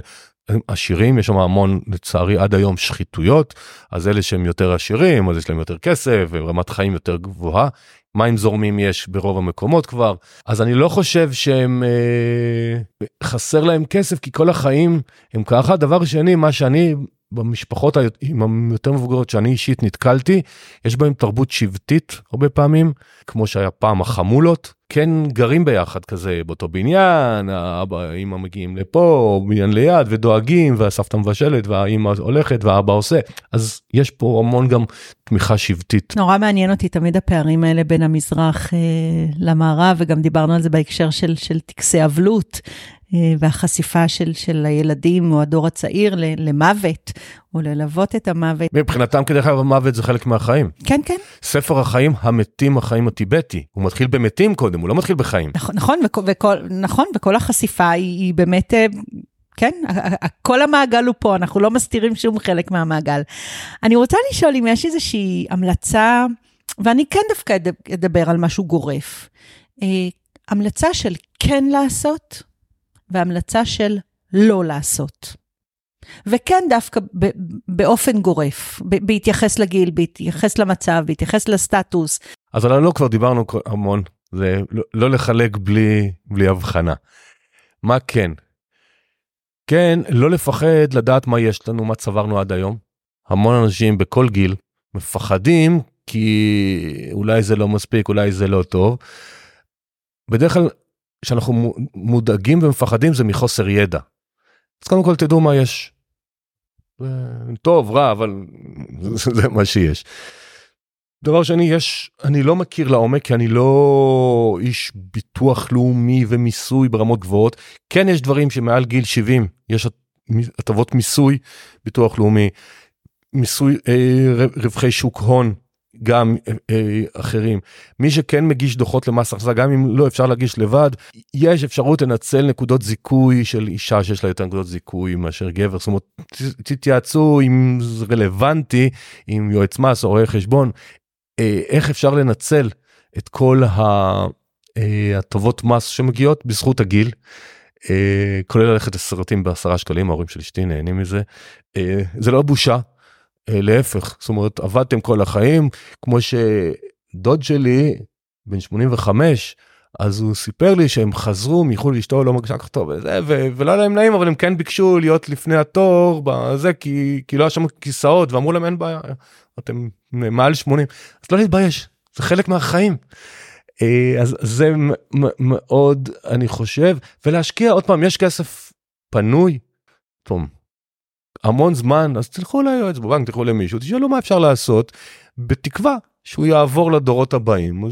עשירים יש שם המון לצערי עד היום שחיתויות אז אלה שהם יותר עשירים אז יש להם יותר כסף ורמת חיים יותר גבוהה. מים זורמים יש ברוב המקומות כבר אז אני לא חושב שהם אה, חסר להם כסף כי כל החיים הם ככה דבר שני מה שאני במשפחות היותר מבוגרות שאני אישית נתקלתי, יש בהם תרבות שבטית הרבה פעמים, כמו שהיה פעם החמולות, כן גרים ביחד כזה באותו בניין, האבא, האמא מגיעים לפה, בניין ליד ודואגים והסבתא מבשלת והאמא הולכת והאבא עושה, אז יש פה המון גם תמיכה שבטית. נורא מעניין אותי תמיד הפערים האלה בין המזרח אה, למערב, וגם דיברנו על זה בהקשר של, של טקסי אבלות. והחשיפה של, של הילדים או הדור הצעיר למוות, או ללוות את המוות. מבחינתם, כדרך אגב, המוות זה חלק מהחיים. כן, כן. ספר החיים, המתים, החיים הטיבטי. הוא מתחיל במתים קודם, הוא לא מתחיל בחיים. נכון, נכון, וכל, וכל, נכון, וכל החשיפה היא, היא באמת... כן, כל המעגל הוא פה, אנחנו לא מסתירים שום חלק מהמעגל. אני רוצה לשאול אם יש איזושהי המלצה, ואני כן דווקא אדבר על משהו גורף. המלצה של כן לעשות, והמלצה של לא לעשות. וכן דווקא באופן גורף, בהתייחס לגיל, בהתייחס למצב, בהתייחס לסטטוס. אז על הלא כבר דיברנו המון, זה לא, לא לחלק בלי, בלי הבחנה. מה כן? כן, לא לפחד לדעת מה יש לנו, מה צברנו עד היום. המון אנשים בכל גיל מפחדים כי אולי זה לא מספיק, אולי זה לא טוב. בדרך כלל כשאנחנו מודאגים ומפחדים זה מחוסר ידע. אז קודם כל תדעו מה יש. טוב, רע, אבל זה מה שיש. דבר שני, יש, אני לא מכיר לעומק כי אני לא איש ביטוח לאומי ומיסוי ברמות גבוהות. כן יש דברים שמעל גיל 70 יש הטבות מיסוי, ביטוח לאומי, מיסוי אה, רווחי שוק הון, גם אה, אה, אחרים. מי שכן מגיש דוחות למס הכנסה, גם אם לא אפשר להגיש לבד, יש אפשרות לנצל נקודות זיכוי של אישה שיש לה יותר נקודות זיכוי מאשר גבר. זאת אומרת, תתייעצו אם זה רלוונטי עם יועץ מס או רואה חשבון, אה, איך אפשר לנצל את כל הטובות מס שמגיעות בזכות הגיל. כולל ללכת לסרטים בעשרה שקלים ההורים של אשתי נהנים מזה זה לא בושה להפך, זאת אומרת, עבדתם כל החיים, כמו שדוד שלי, בן 85, אז הוא סיפר לי שהם חזרו מחו"ל לאשתו לא מרגישה כך טוב וזה, ו- ולא היה להם נעים אבל הם כן ביקשו להיות לפני התור בזה כי כי לא היה שם כיסאות ואמרו להם אין בעיה אתם מעל 80 אז לא להתבייש זה חלק מהחיים. אה, אז זה מאוד אני חושב ולהשקיע עוד פעם יש כסף פנוי. טוב, המון זמן אז תלכו ליועץ בבנק תלכו למישהו תשאלו מה אפשר לעשות בתקווה שהוא יעבור לדורות הבאים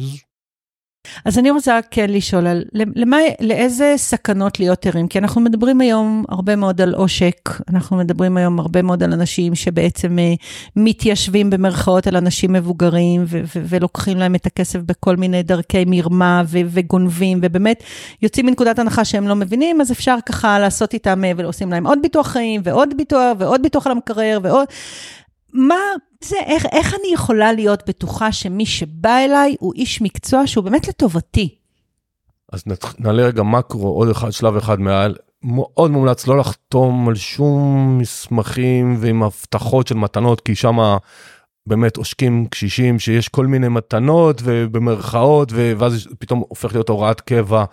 אז אני רוצה כן לשאול על למה, לאיזה סכנות להיות ערים, כי אנחנו מדברים היום הרבה מאוד על עושק, אנחנו מדברים היום הרבה מאוד על אנשים שבעצם uh, מתיישבים במרכאות על אנשים מבוגרים ולוקחים להם את הכסף בכל מיני דרכי מרמה וגונבים, ובאמת יוצאים מנקודת הנחה שהם לא מבינים, אז אפשר ככה לעשות איתם אה, ועושים להם עוד ביטוח חיים ועוד ביטוח ועוד ביטוח על המקרר ועוד... מה זה, איך, איך אני יכולה להיות בטוחה שמי שבא אליי הוא איש מקצוע שהוא באמת לטובתי? אז נעלה רגע מקרו, עוד אחד, שלב אחד מעל. מאוד מומלץ לא לחתום על שום מסמכים ועם הבטחות של מתנות, כי שמה באמת עושקים קשישים שיש כל מיני מתנות ובמרכאות ואז פתאום הופך להיות הוראת קבע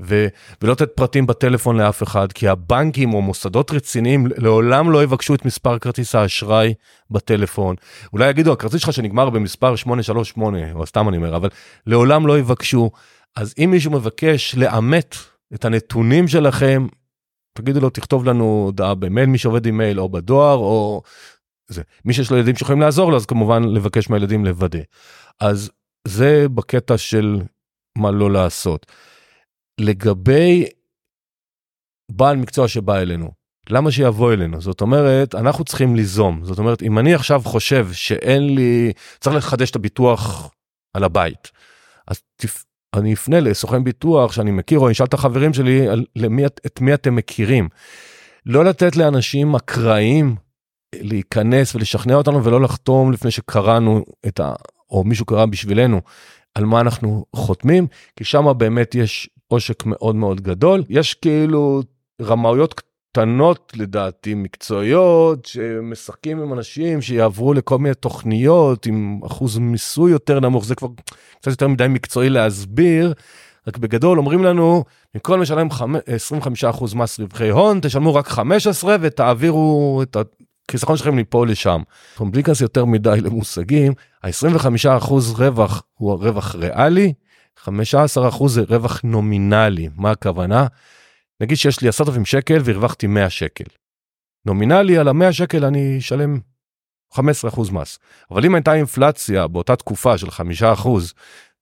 ו, ולא לתת פרטים בטלפון לאף אחד כי הבנקים או מוסדות רציניים לעולם לא יבקשו את מספר כרטיס האשראי בטלפון. אולי יגידו הכרטיס שלך שנגמר במספר 838 או סתם אני אומר אבל לעולם לא יבקשו. אז אם מישהו מבקש לאמת את הנתונים שלכם תגידו לו תכתוב לנו הודעה במייל מי שעובד עם מייל או בדואר או זה. מי שיש לו ילדים שיכולים לעזור לו אז כמובן לבקש מהילדים לוודא. אז זה בקטע של מה לא לעשות. לגבי בעל מקצוע שבא אלינו, למה שיבוא אלינו? זאת אומרת, אנחנו צריכים ליזום. זאת אומרת, אם אני עכשיו חושב שאין לי, צריך לחדש את הביטוח על הבית, אז תפ... אני אפנה לסוכן ביטוח שאני מכיר, או אני אשאל את החברים שלי על למי, את מי אתם מכירים. לא לתת לאנשים אקראיים להיכנס ולשכנע אותנו ולא לחתום לפני שקראנו את ה... או מישהו קרא בשבילנו על מה אנחנו חותמים, כי שם באמת יש עושק מאוד מאוד גדול. יש כאילו רמאויות קטנות לדעתי מקצועיות שמשחקים עם אנשים שיעברו לכל מיני תוכניות עם אחוז מיסוי יותר נמוך זה כבר קצת יותר מדי מקצועי להסביר. רק בגדול אומרים לנו במקום לשלם 25% מס רווחי הון תשלמו רק 15 ותעבירו את החיסכון שלכם מפה לשם. בלי להיכנס יותר מדי למושגים, ה-25% רווח הוא הרווח ריאלי, 15% זה רווח נומינלי. מה הכוונה? נגיד שיש לי 10,000 שקל והרווחתי 100 שקל. נומינלי על ה-100 שקל אני אשלם 15% מס. אבל אם הייתה אינפלציה באותה תקופה של 5%,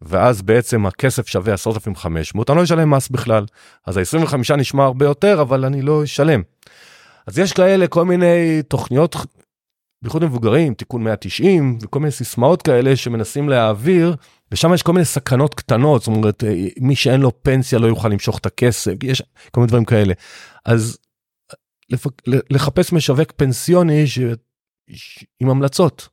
ואז בעצם הכסף שווה 10,500, אני לא אשלם מס בכלל. אז ה-25 נשמע הרבה יותר, אבל אני לא אשלם. אז יש כאלה כל מיני תוכניות, בייחוד מבוגרים, תיקון 190 וכל מיני סיסמאות כאלה שמנסים להעביר, ושם יש כל מיני סכנות קטנות, זאת אומרת, מי שאין לו פנסיה לא יוכל למשוך את הכסף, יש כל מיני דברים כאלה. אז לחפש משווק פנסיוני ש... עם המלצות.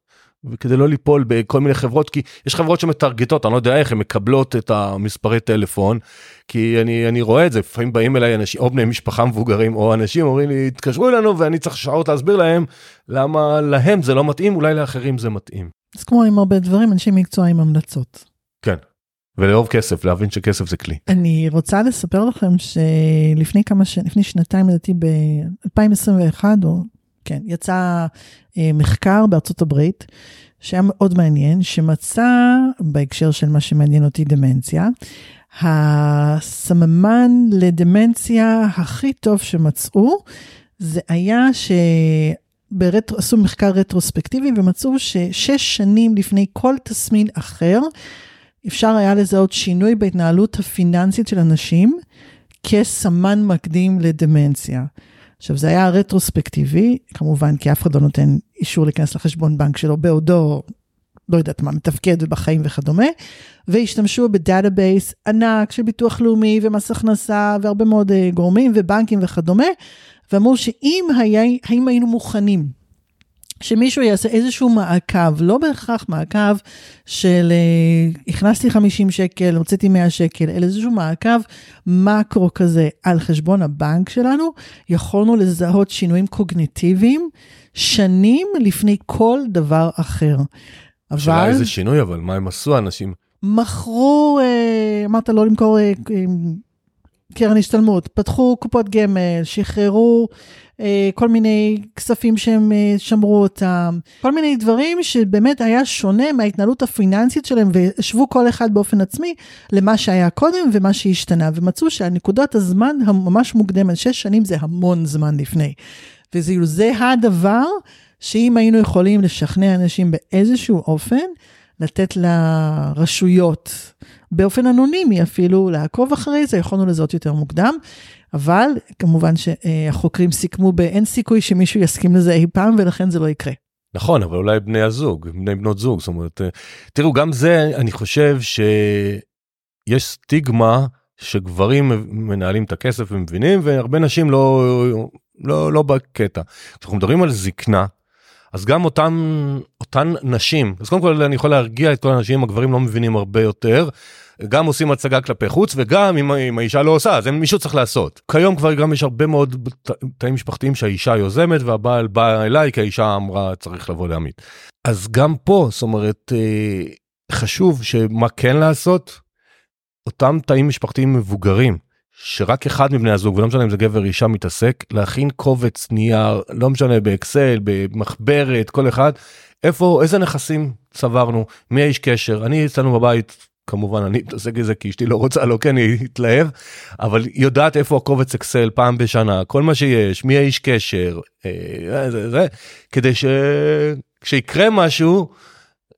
וכדי לא ליפול בכל מיני חברות כי יש חברות שמטרגטות אני לא יודע איך הן מקבלות את המספרי טלפון כי אני אני רואה את זה לפעמים באים אליי אנשים או בני משפחה מבוגרים או אנשים אומרים לי תתקשרו אלינו ואני צריך שעות להסביר להם למה להם זה לא מתאים אולי לאחרים זה מתאים. אז כמו עם הרבה דברים אנשי מקצוע עם המלצות. כן. ולאהוב כסף להבין שכסף זה כלי. אני רוצה לספר לכם שלפני כמה ש... לפני שנתיים לדעתי ב-2021 או כן יצא אה, מחקר בארצות הברית שהיה מאוד מעניין, שמצא, בהקשר של מה שמעניין אותי, דמנציה, הסממן לדמנציה הכי טוב שמצאו, זה היה ש... ברט... עשו מחקר רטרוספקטיבי ומצאו ששש שנים לפני כל תסמין אחר, אפשר היה לזהות שינוי בהתנהלות הפיננסית של אנשים כסמן מקדים לדמנציה. עכשיו, זה היה רטרוספקטיבי, כמובן, כי אף אחד לא נותן אישור להיכנס לחשבון בנק שלו בעודו, לא יודעת מה, מתפקד בחיים וכדומה, והשתמשו ב database ענק של ביטוח לאומי ומס הכנסה והרבה מאוד אה, גורמים ובנקים וכדומה, ואמרו שאם היה, היינו מוכנים שמישהו יעשה איזשהו מעקב, לא בהכרח מעקב של uh, הכנסתי 50 שקל, הוצאתי 100 שקל, אלא איזשהו מעקב מקרו כזה על חשבון הבנק שלנו, יכולנו לזהות שינויים קוגניטיביים שנים לפני כל דבר אחר. אבל... שאלה איזה שינוי, אבל מה הם עשו האנשים? מכרו, uh, אמרת לא למכור uh, קרן השתלמות, פתחו קופות גמל, שחררו אה, כל מיני כספים שהם אה, שמרו אותם, כל מיני דברים שבאמת היה שונה מההתנהלות הפיננסית שלהם והשוו כל אחד באופן עצמי למה שהיה קודם ומה שהשתנה, ומצאו שהנקודת הזמן הממש מוקדמת, שש שנים זה המון זמן לפני. וזה הדבר שאם היינו יכולים לשכנע אנשים באיזשהו אופן, לתת לרשויות, באופן אנונימי אפילו, לעקוב אחרי זה, יכולנו לזהות יותר מוקדם. אבל כמובן שהחוקרים סיכמו באין סיכוי שמישהו יסכים לזה אי פעם, ולכן זה לא יקרה. נכון, אבל אולי בני הזוג, בני בנות זוג, זאת אומרת, תראו, גם זה, אני חושב שיש סטיגמה שגברים מנהלים את הכסף ומבינים, והרבה נשים לא, לא, לא בקטע. כשאנחנו מדברים על זקנה, אז גם אותם אותן נשים אז קודם כל אני יכול להרגיע את כל האנשים הגברים לא מבינים הרבה יותר גם עושים הצגה כלפי חוץ וגם אם, אם האישה לא עושה אין מישהו צריך לעשות כיום כבר גם יש הרבה מאוד תאים משפחתיים שהאישה יוזמת והבעל בא אליי כי האישה אמרה צריך לבוא להעמיד אז גם פה זאת אומרת אה, חשוב שמה כן לעשות אותם תאים משפחתיים מבוגרים. שרק אחד מבני הזוג ולא משנה אם זה גבר אישה מתעסק להכין קובץ נייר לא משנה באקסל במחברת כל אחד איפה איזה נכסים צברנו מי האיש קשר אני אצלנו בבית כמובן אני מתעסק בזה כי אשתי לא רוצה לא כן היא התלהב אבל יודעת איפה הקובץ אקסל פעם בשנה כל מה שיש מי האיש קשר אה, זה, זה, כדי שיקרה משהו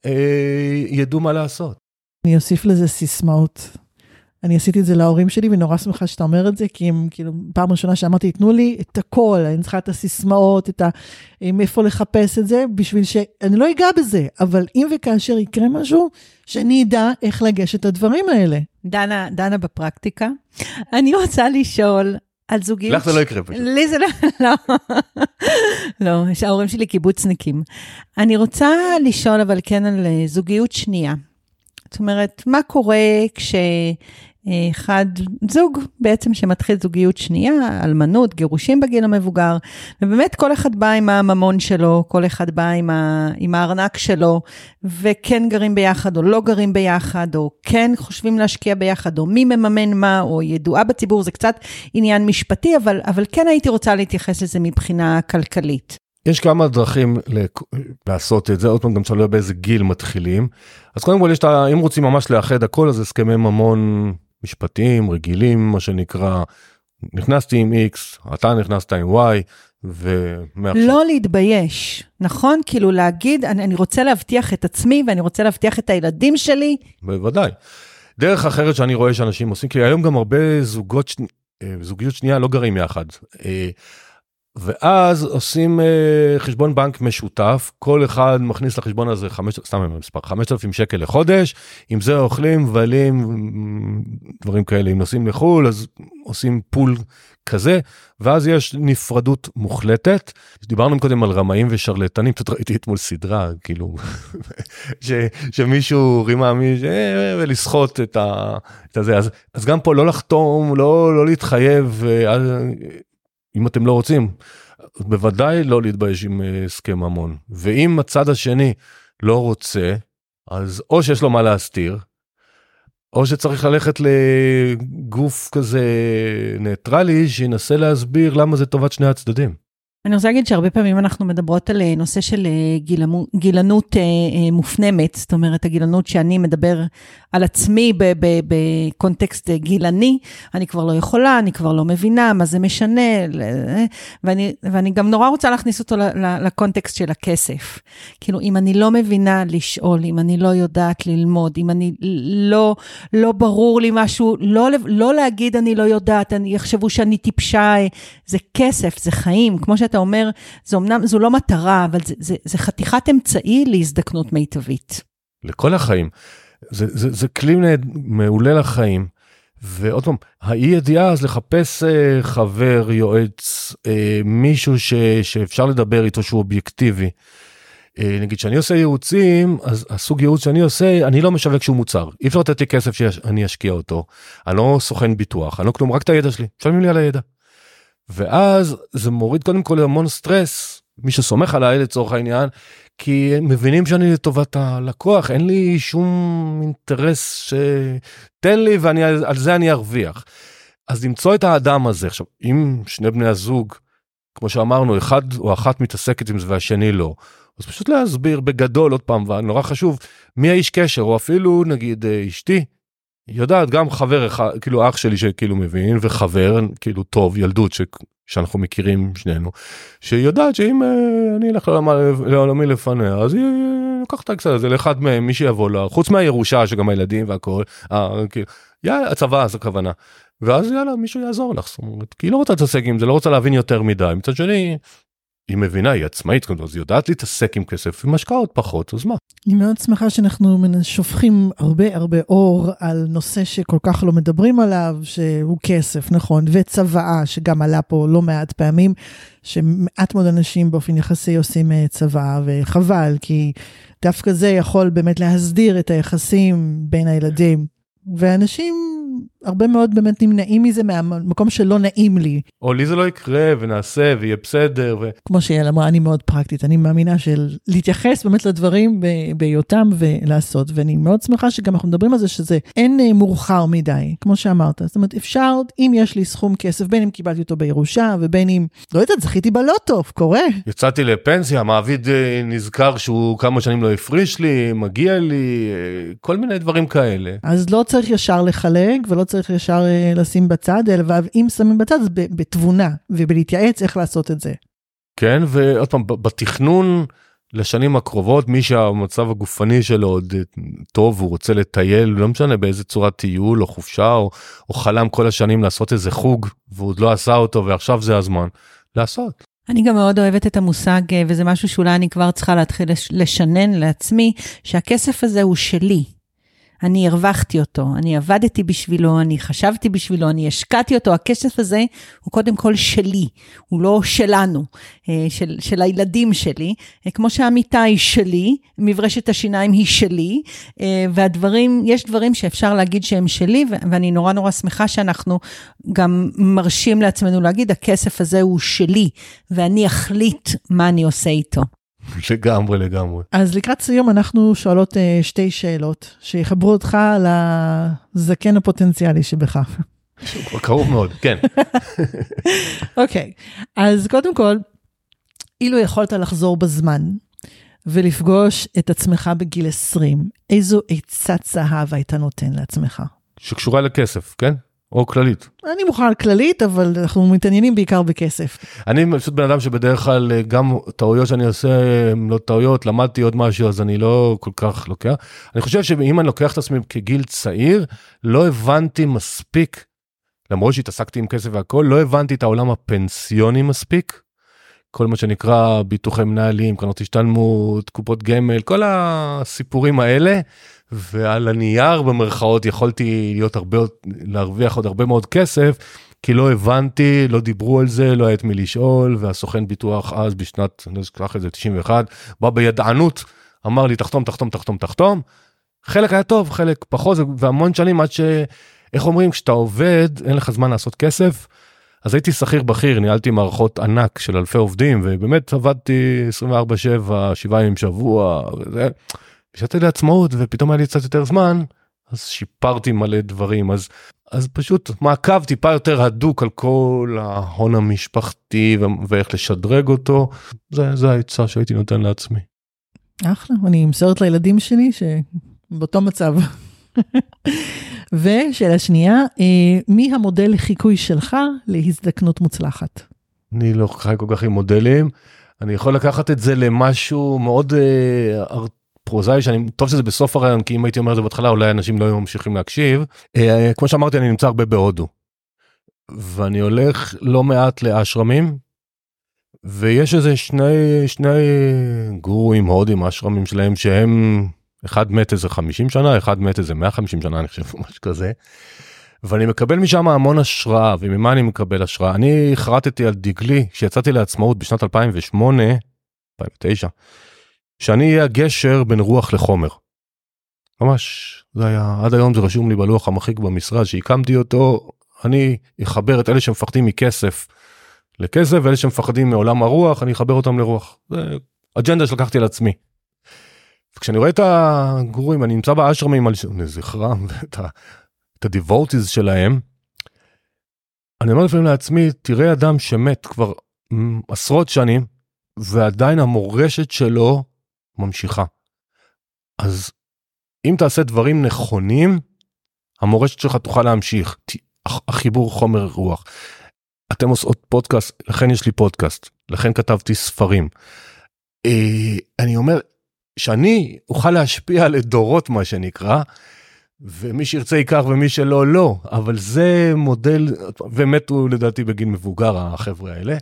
אה, ידעו מה לעשות. אני אוסיף לזה סיסמאות אני עשיתי את זה להורים שלי, ונורא שמחה שאתה אומר את זה, כי הם כאילו, פעם ראשונה שאמרתי, תנו לי את הכל, אני צריכה את הסיסמאות, את ה... איפה לחפש את זה, בשביל ש... אני לא אגע בזה, אבל אם וכאשר יקרה משהו, שאני אדע איך לגשת לדברים האלה. דנה, דנה בפרקטיקה. אני רוצה לשאול, על זוגיות... לך זה לא יקרה פשוט. לי זה לא... לא, לא, ההורים שלי קיבוצניקים. אני רוצה לשאול אבל כן על זוגיות שנייה. זאת אומרת, מה קורה כש... אחד זוג בעצם שמתחיל זוגיות שנייה, אלמנות, גירושים בגיל המבוגר, ובאמת כל אחד בא עם הממון שלו, כל אחד בא עם, ה, עם הארנק שלו, וכן גרים ביחד או לא גרים ביחד, או כן חושבים להשקיע ביחד, או מי מממן מה, או ידועה בציבור, זה קצת עניין משפטי, אבל, אבל כן הייתי רוצה להתייחס לזה מבחינה כלכלית. יש כמה דרכים לעשות את זה, עוד פעם גם תלוי באיזה גיל מתחילים. אז קודם כל יש את ה... אם רוצים ממש לאחד הכל אז הסכמי ממון משפטיים רגילים מה שנקרא נכנסתי עם x אתה נכנסת עם y ומעכשיו. לא להתבייש נכון כאילו להגיד אני, אני רוצה להבטיח את עצמי ואני רוצה להבטיח את הילדים שלי. בוודאי. דרך אחרת שאני רואה שאנשים עושים כי היום גם הרבה זוגות אה, זוגיות שנייה לא גרים יחד. אה, ואז עושים uh, חשבון בנק משותף, כל אחד מכניס לחשבון הזה, חמש, סתם מספר, 5,000 שקל לחודש, עם זה אוכלים, מבלים, דברים כאלה, אם נוסעים לחו"ל אז עושים פול כזה, ואז יש נפרדות מוחלטת. דיברנו קודם על רמאים ושרלטנים, פשוט ראיתי אתמול סדרה, כאילו, ש, שמישהו רימה מישהו, אה, ולסחוט את, את הזה, אז, אז גם פה לא לחתום, לא, לא להתחייב. אם אתם לא רוצים, בוודאי לא להתבייש עם אה, הסכם ממון. ואם הצד השני לא רוצה, אז או שיש לו מה להסתיר, או שצריך ללכת לגוף כזה ניטרלי שינסה להסביר למה זה טובת שני הצדדים. אני רוצה להגיד שהרבה פעמים אנחנו מדברות על אה, נושא של אה, גילנות מופנמת, זאת אומרת, הגילנות שאני מדבר על עצמי בקונטקסט גילני, אני כבר לא יכולה, אני כבר לא מבינה, מה זה משנה, ואני, ואני גם נורא רוצה להכניס אותו לקונטקסט של הכסף. כאילו, אם אני לא מבינה לשאול, אם אני לא יודעת ללמוד, אם אני לא, לא ברור לי משהו, לא, לא להגיד אני לא יודעת, אני יחשבו שאני טיפשה, זה כסף, זה חיים, כמו שאתה אומר, זו אמנם, זו לא מטרה, אבל זה, זה, זה חתיכת אמצעי להזדקנות מיטבית. לכל החיים. זה, זה, זה כלי מעולה לחיים. ועוד פעם, האי ידיעה אז לחפש אה, חבר, יועץ, אה, מישהו ש, שאפשר לדבר איתו שהוא אובייקטיבי. אה, נגיד שאני עושה ייעוצים, אז הסוג ייעוץ שאני עושה, אני לא משווק שום מוצר. אי אפשר לתת לי כסף שאני אשקיע אותו. אני לא סוכן ביטוח, אני לא כלום, רק את הידע שלי. משלמים לי על הידע. ואז זה מוריד קודם כל המון סטרס, מי שסומך עליי לצורך העניין, כי הם מבינים שאני לטובת הלקוח, אין לי שום אינטרס שתן לי ואני על זה אני ארוויח. אז למצוא את האדם הזה, עכשיו, אם שני בני הזוג, כמו שאמרנו, אחד או אחת מתעסקת עם זה והשני לא, אז פשוט להסביר בגדול עוד פעם, ונורא חשוב, מי האיש קשר, או אפילו נגיד אה, אשתי, יודעת גם חבר אחד, כאילו אח שלי שכאילו מבין, וחבר כאילו טוב, ילדות ש... שאנחנו מכירים שנינו, שיודעת שאם אה, אני אלך לעולמי לפניה, אז היא לוקחת את הקצת הזה לאחד מהם, מי שיבוא לה, חוץ מהירושה שגם הילדים והכל, אה, כאילו, יאללה, הצבא זה הכוונה. ואז יאללה, מישהו יעזור לך, זאת אומרת, כי היא לא רוצה להתעסק עם זה, לא רוצה להבין יותר מדי. מצד שני, היא מבינה, היא עצמאית, אז היא יודעת להתעסק עם כסף, עם השקעות פחות, אז מה? אני מאוד שמחה שאנחנו שופכים הרבה הרבה אור על נושא שכל כך לא מדברים עליו, שהוא כסף, נכון, וצוואה, שגם עלה פה לא מעט פעמים, שמעט מאוד אנשים באופן יחסי עושים אה, צוואה, וחבל, כי דווקא זה יכול באמת להסדיר את היחסים בין הילדים. ואנשים הרבה מאוד באמת נמנעים מזה מהמקום שלא נעים לי. או לי זה לא יקרה ונעשה ויהיה בסדר. ו... כמו שיעל אמרה, אני מאוד פרקטית, אני מאמינה של להתייחס באמת לדברים בהיותם ולעשות, ואני מאוד שמחה שגם אנחנו מדברים על זה שזה אין אה, מאוחר מדי, כמו שאמרת. זאת אומרת, אפשר, אם יש לי סכום כסף, בין אם קיבלתי אותו בירושה ובין אם, לא יודעת, זכיתי בלוטו, קורה. יצאתי לפנסיה, המעביד אה, נזכר שהוא כמה שנים לא הפריש לי, מגיע לי, אה, כל מיני דברים כאלה. אז לא צריך ישר לחלק ולא צריך ישר אה, לשים בצד, אלא אם שמים בצד, אז בתבונה ובלהתייעץ איך לעשות את זה. כן, ועוד פעם, בתכנון לשנים הקרובות, מי שהמצב הגופני שלו עוד אה, טוב, הוא רוצה לטייל, לא משנה באיזה צורת טיול או חופשה, או, או חלם כל השנים לעשות איזה חוג, והוא עוד לא עשה אותו, ועכשיו זה הזמן, לעשות. אני גם מאוד אוהבת את המושג, אה, וזה משהו שאולי אני כבר צריכה להתחיל לשנן לעצמי, שהכסף הזה הוא שלי. אני הרווחתי אותו, אני עבדתי בשבילו, אני חשבתי בשבילו, אני השקעתי אותו, הכסף הזה הוא קודם כל שלי, הוא לא שלנו, אה, של, של הילדים שלי, אה, כמו שהמיטה היא שלי, מברשת השיניים היא שלי, אה, והדברים, יש דברים שאפשר להגיד שהם שלי, ואני נורא נורא שמחה שאנחנו גם מרשים לעצמנו להגיד, הכסף הזה הוא שלי, ואני אחליט מה אני עושה איתו. לגמרי, לגמרי. אז לקראת סיום אנחנו שואלות uh, שתי שאלות שיחברו אותך לזקן הפוטנציאלי שבך. קרוב מאוד, כן. אוקיי, okay. אז קודם כל, אילו יכולת לחזור בזמן ולפגוש את עצמך בגיל 20, איזו עצת זהב היית נותן לעצמך? שקשורה לכסף, כן? או כללית? אני מוכן על כללית, אבל אנחנו מתעניינים בעיקר בכסף. אני פשוט בן אדם שבדרך כלל אה, גם טעויות שאני עושה הם לא טעויות, למדתי עוד משהו אז אני לא כל כך לוקח. אני חושב שאם אני לוקח את עצמי כגיל צעיר, לא הבנתי מספיק, למרות שהתעסקתי עם כסף והכל, לא הבנתי את העולם הפנסיוני מספיק. כל מה שנקרא ביטוחי מנהלים, קרנות השתלמות, קופות גמל, כל הסיפורים האלה. ועל הנייר במרכאות יכולתי להיות הרבה, להרוויח עוד הרבה מאוד כסף, כי לא הבנתי, לא דיברו על זה, לא היה את מי לשאול, והסוכן ביטוח אז בשנת, אני לא אשכח את זה, 91, בא בידענות, אמר לי תחתום, תחתום, תחתום, תחתום. חלק היה טוב, חלק פחות, והמון שנים עד ש... איך אומרים, כשאתה עובד, אין לך זמן לעשות כסף. אז הייתי שכיר בכיר, ניהלתי מערכות ענק של אלפי עובדים, ובאמת עבדתי 24/7, שבעה ימים בשבוע, וזה. יצאתי לעצמאות ופתאום היה לי קצת יותר זמן, אז שיפרתי מלא דברים. אז אז פשוט מעקב טיפה יותר הדוק על כל ההון המשפחתי ואיך לשדרג אותו, זה, זה העצה שהייתי נותן לעצמי. אחלה, אני אמסורת לילדים שלי שבאותו מצב. ושאלה שנייה, אה, מי המודל לחיקוי שלך להזדקנות מוצלחת? אני לא חי כל כך עם מודלים, אני יכול לקחת את זה למשהו מאוד אה, פרוזאי שאני טוב שזה בסוף הרעיון כי אם הייתי אומר את זה בהתחלה אולי אנשים לא היו ממשיכים להקשיב. אה, כמו שאמרתי אני נמצא הרבה בהודו. ואני הולך לא מעט לאשרמים. ויש איזה שני שני גורואים הודים אשרמים שלהם שהם אחד מת איזה 50 שנה אחד מת איזה 150 שנה אני חושב משהו כזה. ואני מקבל משם המון השראה וממה אני מקבל השראה אני חרטתי על דגלי כשיצאתי לעצמאות בשנת 2008 2009 שאני אהיה הגשר בין רוח לחומר. ממש זה היה עד היום זה רשום לי בלוח המחיק במשרד שהקמתי אותו אני אחבר את אלה שמפחדים מכסף לכסף ואלה שמפחדים מעולם הרוח אני אחבר אותם לרוח. זה אג'נדה שלקחתי על עצמי. כשאני רואה את הגורים אני נמצא באשרמים על זכרם ואת הדיבורטיז שלהם. אני אומר לפעמים לעצמי תראה אדם שמת כבר עשרות שנים ועדיין המורשת שלו ממשיכה. אז אם תעשה דברים נכונים, המורשת שלך תוכל להמשיך. החיבור חומר רוח. אתם עושות פודקאסט, לכן יש לי פודקאסט, לכן כתבתי ספרים. אה, אני אומר, שאני אוכל להשפיע על דורות מה שנקרא, ומי שירצה ייקח ומי שלא לא, אבל זה מודל, ומתו לדעתי בגיל מבוגר החבר'ה האלה,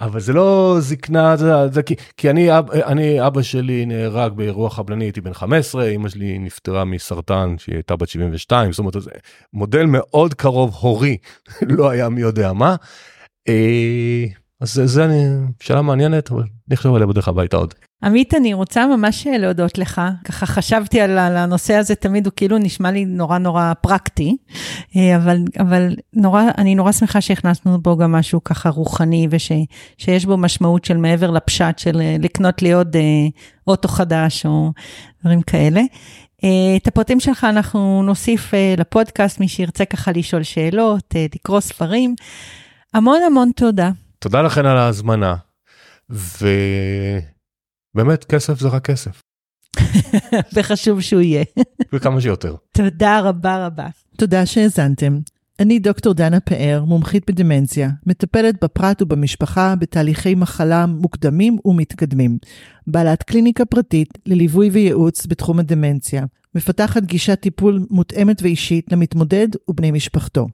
אבל זה לא זקנה, זה, זה כי, כי אני, אני, אבא שלי נהרג באירוע חבלני, הייתי בן 15, אמא שלי נפטרה מסרטן שהיא הייתה בת 72, זאת אומרת, זה מודל מאוד קרוב הורי, לא היה מי יודע מה. אה, אז זה, זה אני, שאלה מעניינת, אבל אני אחשוב עליה בדרך הביתה עוד. עמית, אני רוצה ממש להודות לך. ככה חשבתי על, הנושא הזה, תמיד הוא כאילו נשמע לי נורא נורא פרקטי, אה, אבל, אבל נורא, אני נורא שמחה שהכנסנו בו גם משהו ככה רוחני, ושיש בו משמעות של מעבר לפשט של אה, לקנות לי עוד אה, אוטו חדש או דברים כאלה. את הפרטים שלך אנחנו נוסיף לפודקאסט, מי שירצה ככה לשאול שאלות, לקרוא ספרים. המון המון תודה. תודה לכן על ההזמנה. ו... באמת כסף זה רק כסף. וחשוב שהוא יהיה. וכמה שיותר. תודה רבה רבה. תודה שהאזנתם. אני דוקטור דנה פאר, מומחית בדמנציה, מטפלת בפרט ובמשפחה בתהליכי מחלה מוקדמים ומתקדמים. בעלת קליניקה פרטית לליווי וייעוץ בתחום הדמנציה. מפתחת גישת טיפול מותאמת ואישית למתמודד ובני משפחתו.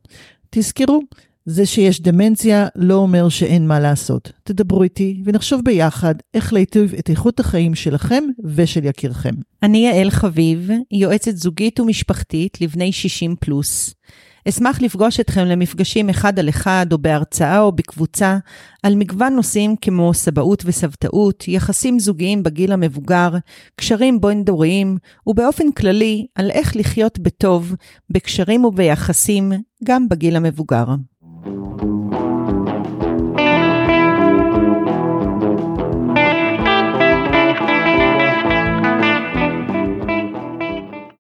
תזכרו, זה שיש דמנציה לא אומר שאין מה לעשות. תדברו איתי ונחשוב ביחד איך להיטיב את איכות החיים שלכם ושל יקירכם. אני יעל חביב, יועצת זוגית ומשפחתית לבני 60 פלוס. אשמח לפגוש אתכם למפגשים אחד על אחד או בהרצאה או בקבוצה על מגוון נושאים כמו סבאות וסבתאות, יחסים זוגיים בגיל המבוגר, קשרים בין-דוריים, ובאופן כללי על איך לחיות בטוב, בקשרים וביחסים, גם בגיל המבוגר. thank you